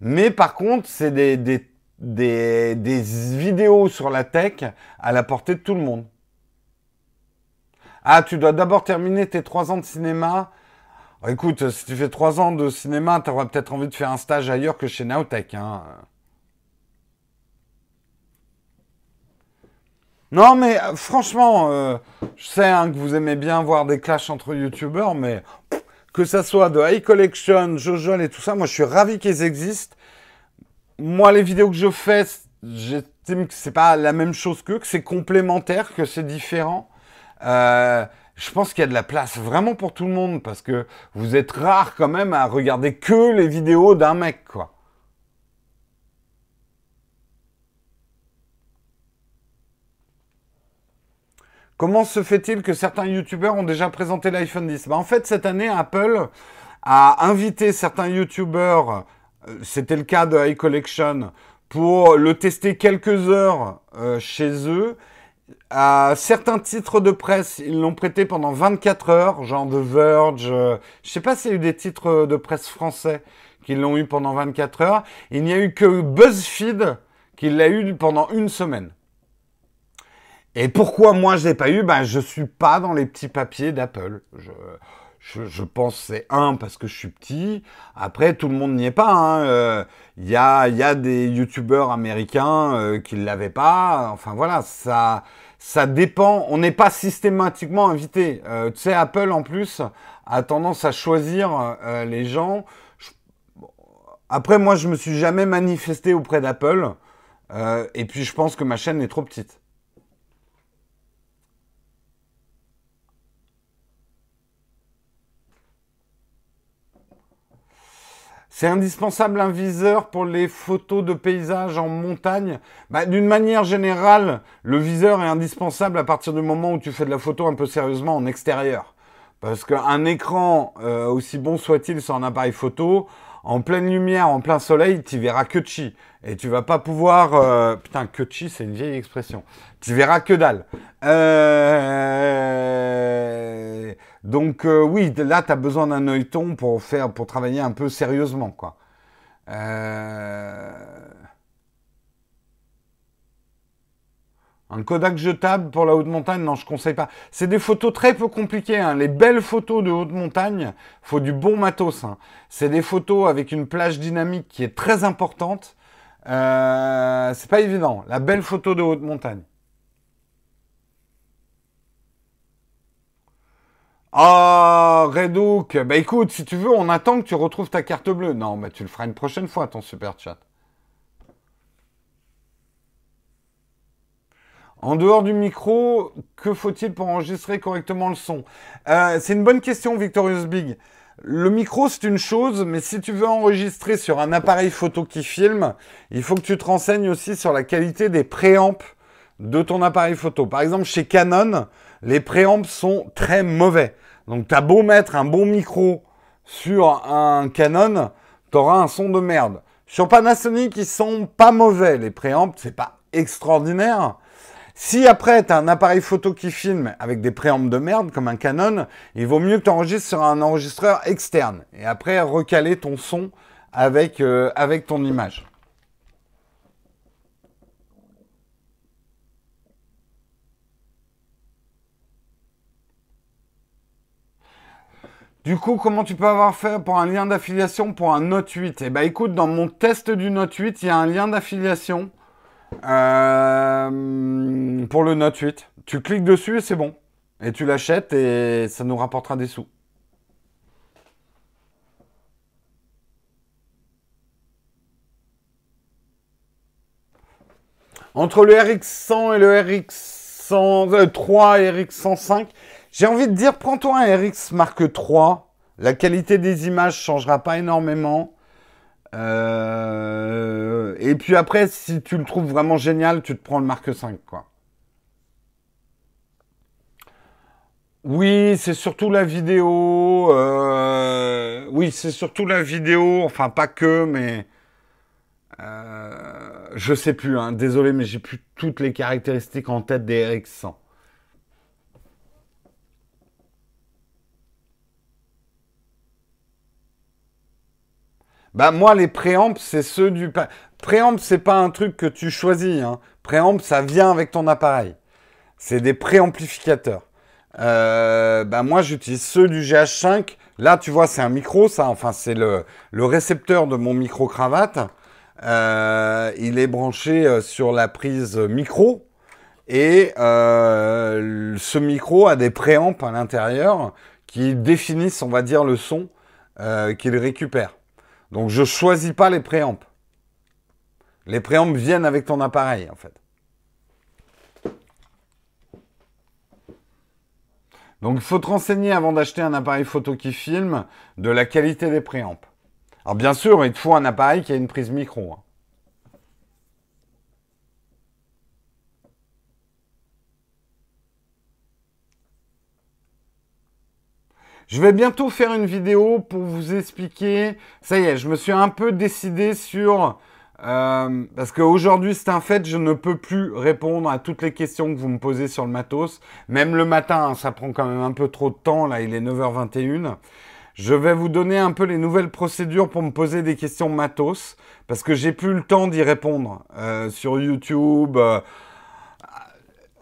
Mais par contre, c'est des, des, des, des vidéos sur la tech à la portée de tout le monde. Ah, tu dois d'abord terminer tes trois ans de cinéma écoute, si tu fais trois ans de cinéma, tu peut-être envie de faire un stage ailleurs que chez Naotech. Hein. Non, mais euh, franchement, euh, je sais hein, que vous aimez bien voir des clashs entre youtubeurs, mais que ça soit de High Collection, Jojol et tout ça, moi je suis ravi qu'ils existent. Moi, les vidéos que je fais, j'estime que c'est pas la même chose qu'eux, que c'est complémentaire, que c'est différent. Euh, je pense qu'il y a de la place vraiment pour tout le monde parce que vous êtes rare quand même à regarder que les vidéos d'un mec, quoi. Comment se fait-il que certains youtubeurs ont déjà présenté l'iPhone 10 bah, En fait, cette année, Apple a invité certains youtubeurs, euh, c'était le cas de iCollection, pour le tester quelques heures euh, chez eux. À certains titres de presse, ils l'ont prêté pendant 24 heures, genre The Verge. Euh, je sais pas s'il y a eu des titres de presse français qui l'ont eu pendant 24 heures. Il n'y a eu que BuzzFeed qui l'a eu pendant une semaine. Et pourquoi moi je l'ai pas eu? Ben je suis pas dans les petits papiers d'Apple. Je, je, je, pense c'est un parce que je suis petit. Après tout le monde n'y est pas. Il hein. euh, y, a, y a des youtubeurs américains euh, qui l'avaient pas. Enfin voilà, ça ça dépend. On n'est pas systématiquement invité. Euh, tu sais Apple en plus a tendance à choisir euh, les gens après, moi, je me suis jamais manifesté auprès d'Apple. Euh, et puis, je pense que ma chaîne est trop petite. C'est indispensable un viseur pour les photos de paysages en montagne. Bah, D'une manière générale, le viseur est indispensable à partir du moment où tu fais de la photo un peu sérieusement en extérieur. Parce qu'un écran, euh, aussi bon soit-il sur un appareil photo, en pleine lumière, en plein soleil, tu verras que chi. Et tu vas pas pouvoir... Euh, putain, que chi, c'est une vieille expression. Tu verras que dalle. Euh, donc euh, oui, là, tu as besoin d'un œilleton pour faire, pour travailler un peu sérieusement, quoi. Euh... Un Kodak jetable pour la haute montagne, non, je conseille pas. C'est des photos très peu compliquées. Hein. Les belles photos de haute montagne, faut du bon matos. Hein. C'est des photos avec une plage dynamique qui est très importante. Euh, c'est pas évident. La belle photo de haute montagne. Ah, Redouk, bah écoute, si tu veux, on attend que tu retrouves ta carte bleue. Non, mais tu le feras une prochaine fois, ton super chat. En dehors du micro, que faut-il pour enregistrer correctement le son? Euh, C'est une bonne question, Victorious Big. Le micro, c'est une chose, mais si tu veux enregistrer sur un appareil photo qui filme, il faut que tu te renseignes aussi sur la qualité des préamps de ton appareil photo. Par exemple, chez Canon, les préamps sont très mauvais. Donc, tu as beau mettre un bon micro sur un Canon, tu auras un son de merde. Sur Panasonic, ils sont pas mauvais. Les préamps, c'est pas extraordinaire. Si après, tu as un appareil photo qui filme avec des préampes de merde, comme un Canon, il vaut mieux que tu enregistres sur un enregistreur externe. Et après, recaler ton son avec, euh, avec ton image. Du coup, comment tu peux avoir fait pour un lien d'affiliation pour un Note 8 Eh bien, écoute, dans mon test du Note 8, il y a un lien d'affiliation. Euh, pour le Note 8. Tu cliques dessus et c'est bon. Et tu l'achètes et ça nous rapportera des sous. Entre le RX100 et le RX103 et RX105, j'ai envie de dire, prends-toi un RX Mark 3. La qualité des images changera pas énormément. Euh, et puis après, si tu le trouves vraiment génial, tu te prends le Mark 5, quoi. Oui, c'est surtout la vidéo. Euh, oui, c'est surtout la vidéo. Enfin, pas que, mais euh, je sais plus. Hein. Désolé, mais j'ai plus toutes les caractéristiques en tête des RX100. Bah moi les préamps c'est ceux du préamp c'est pas un truc que tu choisis hein. Ça vient avec ton appareil. C'est des préamplificateurs. Euh, bah moi j'utilise ceux du GH5. Là tu vois c'est un micro ça enfin c'est le, le récepteur de mon micro cravate. Euh, il est branché euh, sur la prise micro et euh, ce micro a des préamps à l'intérieur qui définissent on va dire le son qu'il récupère. Donc je choisis pas les préamps. Les préamps viennent avec ton appareil en fait. Donc il faut te renseigner avant d'acheter un appareil photo qui filme de la qualité des préamps. Alors bien sûr, il te faut un appareil qui a une prise micro. Hein. Je vais bientôt faire une vidéo pour vous expliquer. Ça y est, je me suis un peu décidé sur... Euh, parce qu'aujourd'hui, c'est un fait, je ne peux plus répondre à toutes les questions que vous me posez sur le matos. Même le matin, hein, ça prend quand même un peu trop de temps. Là, il est 9h21. Je vais vous donner un peu les nouvelles procédures pour me poser des questions matos. Parce que j'ai plus le temps d'y répondre euh, sur YouTube. Euh,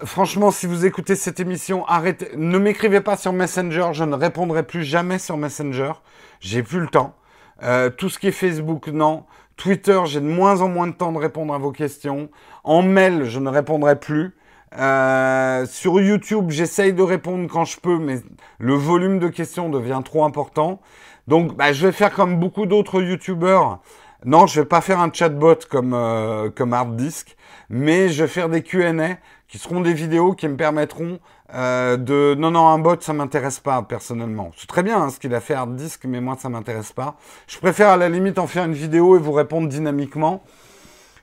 franchement, si vous écoutez cette émission, arrêtez. Ne m'écrivez pas sur Messenger. Je ne répondrai plus jamais sur Messenger. J'ai plus le temps. Euh, tout ce qui est Facebook, non. Twitter, j'ai de moins en moins de temps de répondre à vos questions. En mail, je ne répondrai plus. Euh, sur YouTube, j'essaye de répondre quand je peux, mais le volume de questions devient trop important. Donc, bah, je vais faire comme beaucoup d'autres YouTubeurs. Non, je vais pas faire un chatbot comme euh, comme Hard Disk, mais je vais faire des Q&A qui seront des vidéos qui me permettront euh, de... Non, non, un bot, ça m'intéresse pas personnellement. C'est très bien hein, ce qu'il a fait Hard Disk, mais moi, ça m'intéresse pas. Je préfère à la limite en faire une vidéo et vous répondre dynamiquement.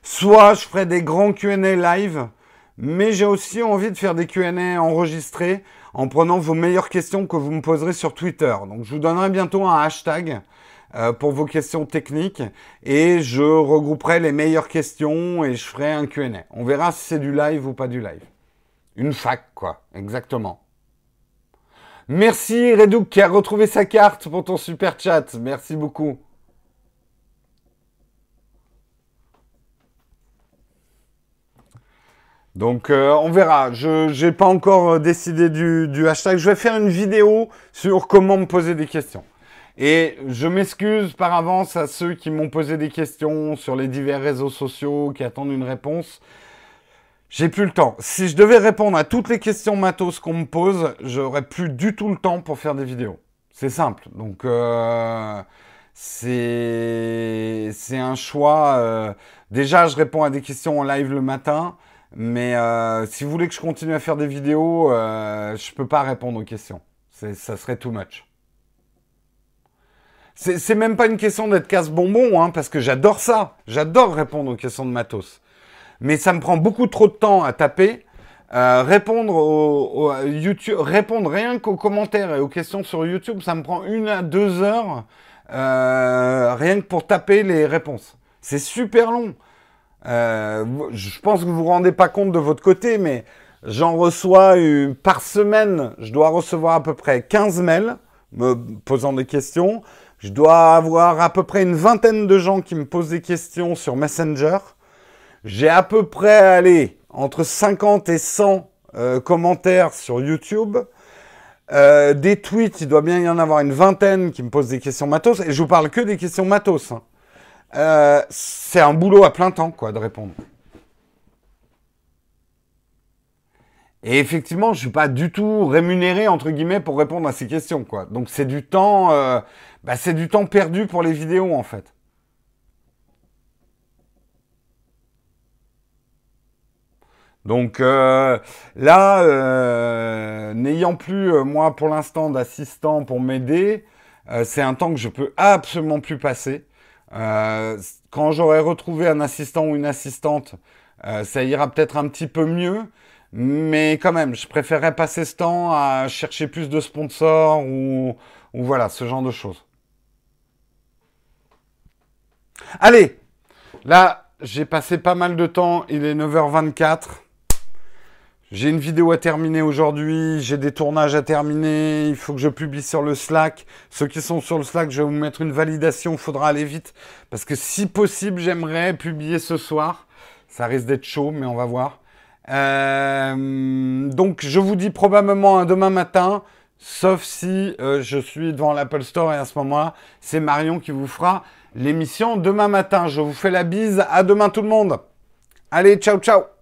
Soit je ferai des grands Q&A live, mais j'ai aussi envie de faire des Q&A enregistrés en prenant vos meilleures questions que vous me poserez sur Twitter. Donc je vous donnerai bientôt un hashtag euh, pour vos questions techniques et je regrouperai les meilleures questions et je ferai un Q&A. On verra si c'est du live ou pas du live. Une fac, quoi, exactement. Merci Redouk qui a retrouvé sa carte pour ton super chat. Merci beaucoup. Donc euh, on verra. Je n'ai pas encore décidé du, du hashtag. Je vais faire une vidéo sur comment me poser des questions. Et je m'excuse par avance à ceux qui m'ont posé des questions sur les divers réseaux sociaux, qui attendent une réponse. J'ai plus le temps. Si je devais répondre à toutes les questions matos qu'on me pose, j'aurais plus du tout le temps pour faire des vidéos. C'est simple. Donc euh, c'est c'est un choix. Euh, déjà, je réponds à des questions en live le matin, mais euh, si vous voulez que je continue à faire des vidéos, euh, je peux pas répondre aux questions. Ça serait too much. C'est même pas une question d'être casse-bonbon, hein, parce que j'adore ça. J'adore répondre aux questions de matos. Mais ça me prend beaucoup trop de temps à taper. Euh, répondre au, YouTube, répondre rien qu'aux commentaires et aux questions sur YouTube, ça me prend une à deux heures euh, rien que pour taper les réponses. C'est super long. Euh, je pense que vous vous rendez pas compte de votre côté, mais j'en reçois par semaine, je dois recevoir à peu près 15 mails me posant des questions. Je dois avoir à peu près une vingtaine de gens qui me posent des questions sur Messenger. J'ai à peu près, allez, entre 50 et 100 euh, commentaires sur YouTube. Euh, des tweets, il doit bien y en avoir une vingtaine qui me posent des questions matos. Et je vous parle que des questions matos. Hein. Euh, c'est un boulot à plein temps, quoi, de répondre. Et effectivement, je suis pas du tout rémunéré entre guillemets pour répondre à ces questions, quoi. Donc c'est du temps, euh, bah, c'est du temps perdu pour les vidéos en fait. Donc euh, là, euh, n'ayant plus moi pour l'instant d'assistant pour m'aider, c'est un temps que je peux absolument plus passer. quand j'aurai retrouvé un assistant ou une assistante, ça ira peut-être un petit peu mieux. Mais quand même, je préférerais passer ce temps à chercher plus de sponsors ou, voilà, ce genre de choses. Allez, là, j'ai passé pas mal de temps, il est 9h24. J'ai une vidéo à terminer aujourd'hui, j'ai des tournages à terminer, il faut que je publie sur le Slack. Ceux qui sont sur le Slack, je vais vous mettre une validation, il faudra aller vite. Parce que si possible, j'aimerais publier ce soir. Ça risque d'être chaud, mais on va voir. Euh, donc je vous dis probablement un demain matin, sauf si euh, je suis devant l'Apple Store et à ce moment-là, c'est Marion qui vous fera l'émission demain matin. Je vous fais la bise. À demain tout le monde. Allez, ciao ciao